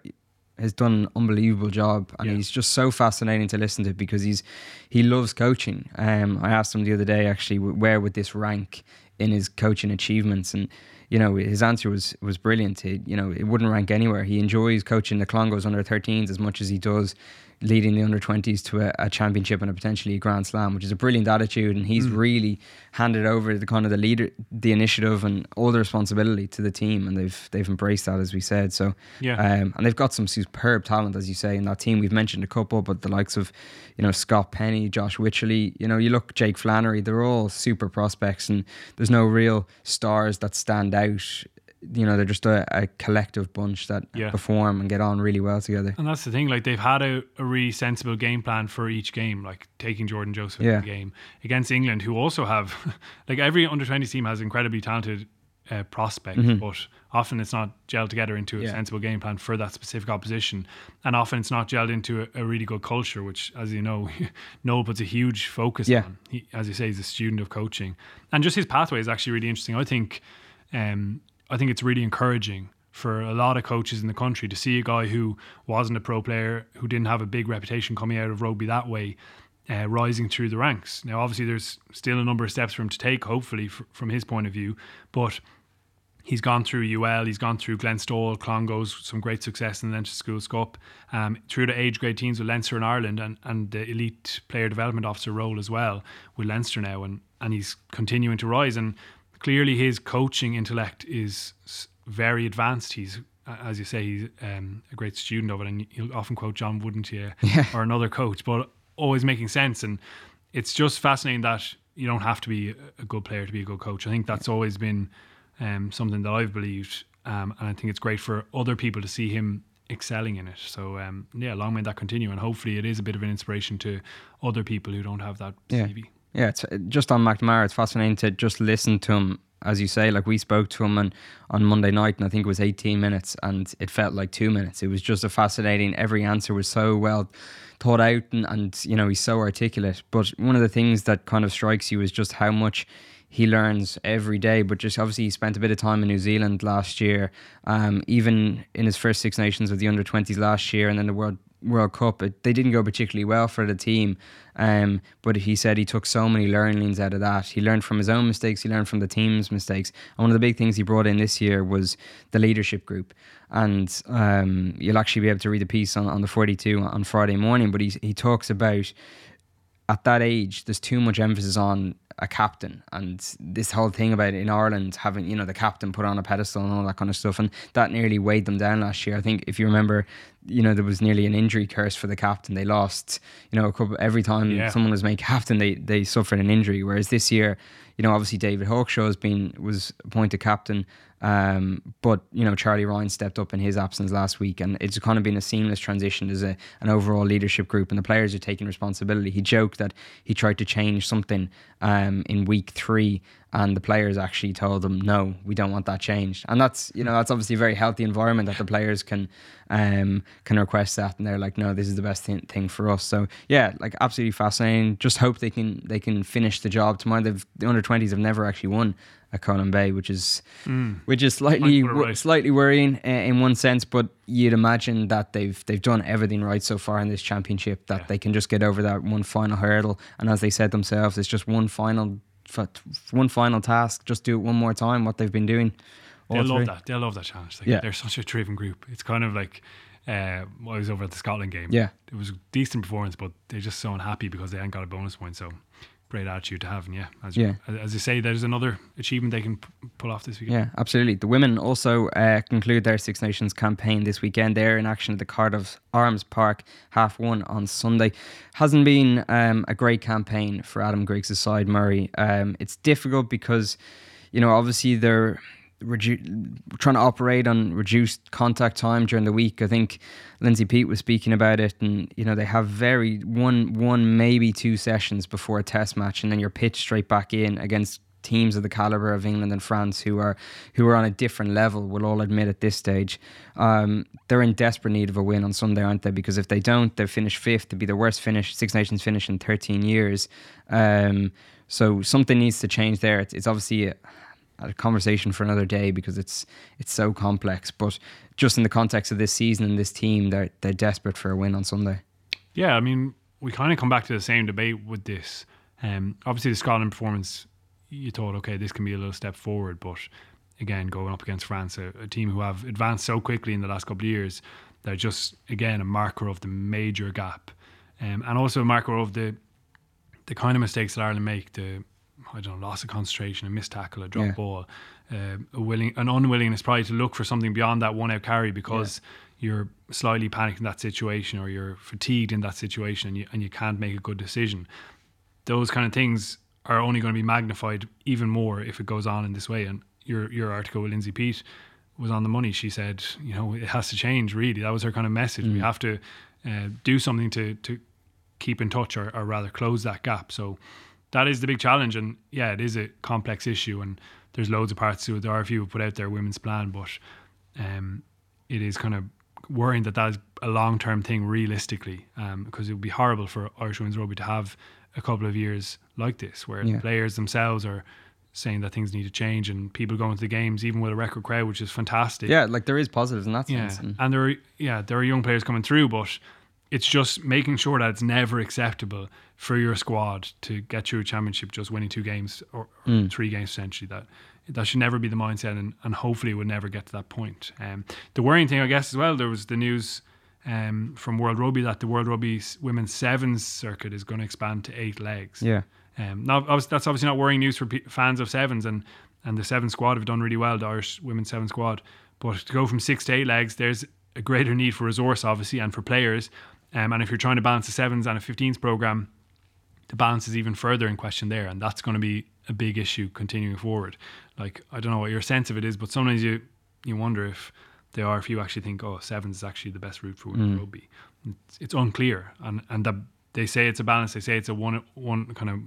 has done an unbelievable job, and yeah. he's just so fascinating to listen to because he's he loves coaching. Um, I asked him the other day actually where would this rank in his coaching achievements, and you know his answer was was brilliant. He, you know it wouldn't rank anywhere. He enjoys coaching the Clongowes under 13s as much as he does leading the under 20s to a, a, championship and a potentially a grand slam which is a brilliant attitude. And he's mm. really handed over the kind of the leader the initiative and all the responsibility to the team. And they've they've embraced that as we said. So yeah. um, and they've got some superb talent as you say in that team. We've mentioned a couple but the likes of you know Scott Penny Josh Wycherley you know you look Jake Flannery they're all super prospects. And there's no real stars that stand out you know they're just a, a collective bunch that yeah. perform and get on really well together. And that's the thing, like they've had a, a really sensible game plan for each game, like taking Jordan Joseph yeah. in the game against England, who also have like every under twenty team has incredibly talented uh, prospect, mm-hmm. but often it's not gelled together into a yeah. sensible game plan for that specific opposition, and often it's not gelled into a, a really good culture, which, as you know, Noel puts a huge focus yeah. on. He, as you say, he's a student of coaching, and just his pathway is actually really interesting. I think. Um, I think it's really encouraging for a lot of coaches in the country to see a guy who wasn't a pro player, who didn't have a big reputation coming out of rugby that way, uh, rising through the ranks. Now, obviously, there's still a number of steps for him to take, hopefully, f- from his point of view, but he's gone through UL, he's gone through Glenstal, Clongowes, some great success in the Leinster Schools Cup, um, through the age grade teams with Leinster in Ireland and, and the elite player development officer role as well with Leinster now, and, and he's continuing to rise. And clearly his coaching intellect is very advanced. He's as you say, he's um, a great student of it, and he'll often quote John Wooden you, yeah. or another coach, but always making sense. And it's just fascinating that you don't have to be a good player to be a good coach. I think that's always been um, something that I've believed, um, and I think it's great for other people to see him excelling in it. So um, yeah, long may that continue, and hopefully it is a bit of an inspiration to other people who don't have that yeah. CV. Yeah, it's uh, just on McNamara. It's fascinating to just listen to him, as you say. Like we spoke to him on, on Monday night, and I think it was 18 minutes, and it felt like two minutes. It was just a fascinating. Every answer was so well thought out, and, and you know he's so articulate. But one of the things that kind of strikes you is just how much he learns every day. But just obviously, he spent a bit of time in New Zealand last year, um, even in his first Six Nations with the under 20s last year, and then the World World Cup. It, they didn't go particularly well for the team, um, but he said he took so many learnings out of that. He learned from his own mistakes, he learned from the team's mistakes. And one of the big things he brought in this year was the leadership group. And um, you'll actually be able to read the piece on, on the 42 on Friday morning, but he, he talks about at that age, there's too much emphasis on a captain and this whole thing about in Ireland having you know the captain put on a pedestal and all that kind of stuff and that nearly weighed them down last year. I think if you remember, you know there was nearly an injury curse for the captain. They lost you know a couple every time yeah. someone was made captain they they suffered an injury. Whereas this year, you know obviously David Hawkshaw has been was appointed captain um, but you know, Charlie Ryan stepped up in his absence last week, and it's kind of been a seamless transition as a, an overall leadership group, and the players are taking responsibility. He joked that he tried to change something um, in week three, and the players actually told them, "No, we don't want that changed." And that's you know that's obviously a very healthy environment that the players can um, can request that, and they're like, "No, this is the best thing, thing for us." So yeah, like absolutely fascinating. Just hope they can they can finish the job tomorrow. They've the under twenties have never actually won at Colwyn Bay, which is mm. which is slightly right. slightly worrying uh, in one sense. But you'd imagine that they've they've done everything right so far in this championship that yeah. they can just get over that one final hurdle. And as they said themselves, it's just one final one final task. Just do it one more time. What they've been doing. They'll love that. They'll love that challenge. Like, yeah. they're such a driven group. It's kind of like. Uh, I was over at the Scotland game. Yeah, it was a decent performance, but they're just so unhappy because they ain't got a bonus point. So great attitude to have. And yeah, as, yeah. You, as you say, there's another achievement they can p- pull off this weekend. Yeah, absolutely. The women also uh, conclude their Six Nations campaign this weekend. They're in action at the Cardiff Arms Park, half one on Sunday. Hasn't been um, a great campaign for Adam Griggs' side, Murray. Um, it's difficult because, you know, obviously they're redu- trying to operate on reduced contact time during the week. I think Lindsay Peat was speaking about it, and you know they have very one one maybe two sessions before a test match, and then you're pitched straight back in against teams of the caliber of England and France who are who are on a different level. We'll all admit at this stage, um, they're in desperate need of a win on Sunday, aren't they? Because if they don't, they finish fifth. To be the worst finish Six Nations finish in 13 years. Um, so something needs to change there. It's, it's obviously a, a conversation for another day because it's it's so complex. But just in the context of this season and this team, they're they're desperate for a win on Sunday. Yeah, I mean, we kind of come back to the same debate with this. Um, obviously, the Scotland performance, you thought, okay, this can be a little step forward, but again, going up against France, a, a team who have advanced so quickly in the last couple of years, they're just again a marker of the major gap, um, and also a marker of the the kind of mistakes that Ireland make, the I don't know, loss of concentration, a missed tackle, a drop yeah. ball, uh, a willing, an unwillingness probably to look for something beyond that one out carry because yeah. you're slightly panicked in that situation or you're fatigued in that situation and you, and you can't make a good decision. Those kind of things are only going to be magnified even more if it goes on in this way. And your your article with Lindsay Peat was on the money. She said, you know, it has to change. Really, that was her kind of message. Mm. We have to uh, do something to to keep in touch or, or rather close that gap. So that is the big challenge. And yeah, it is a complex issue, and there's loads of parts to it. The IRFU who put out their women's plan, but um, it is kind of worrying that that is a long term thing realistically, um, because it would be horrible for Irish women's rugby to have a couple of years like this, where yeah. the players themselves are saying that things need to change and people going to the games even with a record crowd which is fantastic yeah like there is positives in that yeah. sense and, and there are yeah there are young players coming through but it's just making sure that it's never acceptable for your squad to get through a championship just winning two games or, or mm. three games essentially. That that should never be the mindset, and, and hopefully we'll never get to that point. Um, the worrying thing, I guess, as well, there was the news um, from World Rugby that the World Rugby Women's Sevens circuit is going to expand to eight legs. Yeah. Um, now, that's obviously not worrying news for p- fans of sevens, and and the seven squad have done really well, the Irish women's seven squad. But to go from six to eight legs, there's a greater need for resource, obviously, and for players. Um, and if you're trying to balance a sevens and a 15s program, the balance is even further in question there, and that's going to be a big issue continuing forward. Like I don't know what your sense of it is, but sometimes you you wonder if there are if you actually think, oh, sevens is actually the best route for women's mm. rugby. It's, it's, unclear, and and that they say it's a balance. They say it's a one one kind of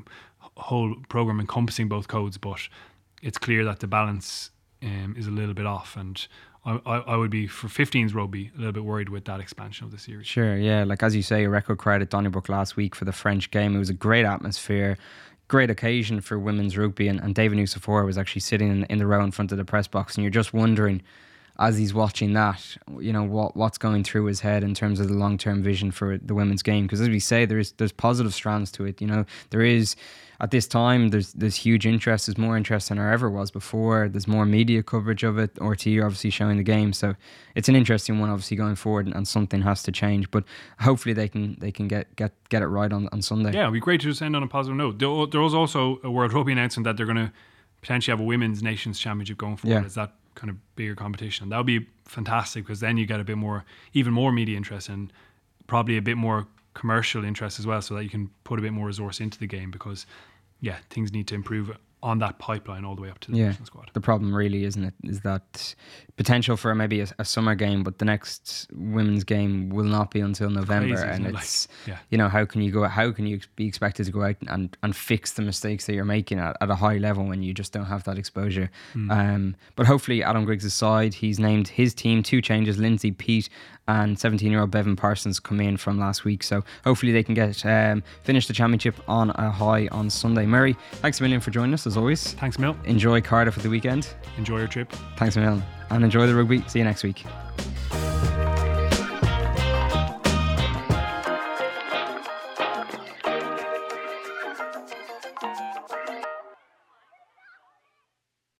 whole program encompassing both codes, but it's clear that the balance um, is a little bit off, and I, I, would be for 15s rugby a little bit worried with that expansion of the series. Sure, yeah. Like as you say, a record crowd at Donnybrook last week for the French game. It was a great atmosphere, great occasion for women's rugby. And, and David Nucifora was actually sitting in, in the row in front of the press box. And you're just wondering, as he's watching that, you know what what's going through his head in terms of the long term vision for the women's game. Because as we say, there is there's positive strands to it. You know, there is at this time there's there's huge interest. There's more interest than there ever was before. There's more media coverage of it. RT obviously showing the game, so it's an interesting one obviously going forward, and, and something has to change. But hopefully they can they can get get get it right on, on Sunday. Yeah, it'd be great to just end on a positive note. There, there was also a World Rugby announcement that they're going to potentially have a women's nations championship going forward. Yeah. Is that kind of bigger competition? That would be fantastic because then you get a bit more, even more media interest and probably a bit more commercial interest as well, so that you can put a bit more resource into the game because, yeah, things need to improve on that pipeline all the way up to the yeah. national squad. The problem really, isn't it, is that potential for maybe a, a summer game, but the next women's game will not be until November, Crazy, and it? it's Like, yeah. you know how can you go? How can you be expected to go out and, and fix the mistakes that you're making at, at a high level when you just don't have that exposure? Hmm. Um, but hopefully, Adam Griggs' side, he's named his team two changes: Lindsay Peat and 17-year-old Beibhinn Parsons come in from last week. So hopefully they can get um, finish the championship on a high on Sunday. Murray, thanks a million for joining us as always. Thanks, Mill. Enjoy Cardiff at the weekend. Enjoy your trip. Thanks million. And enjoy the rugby. See you next week.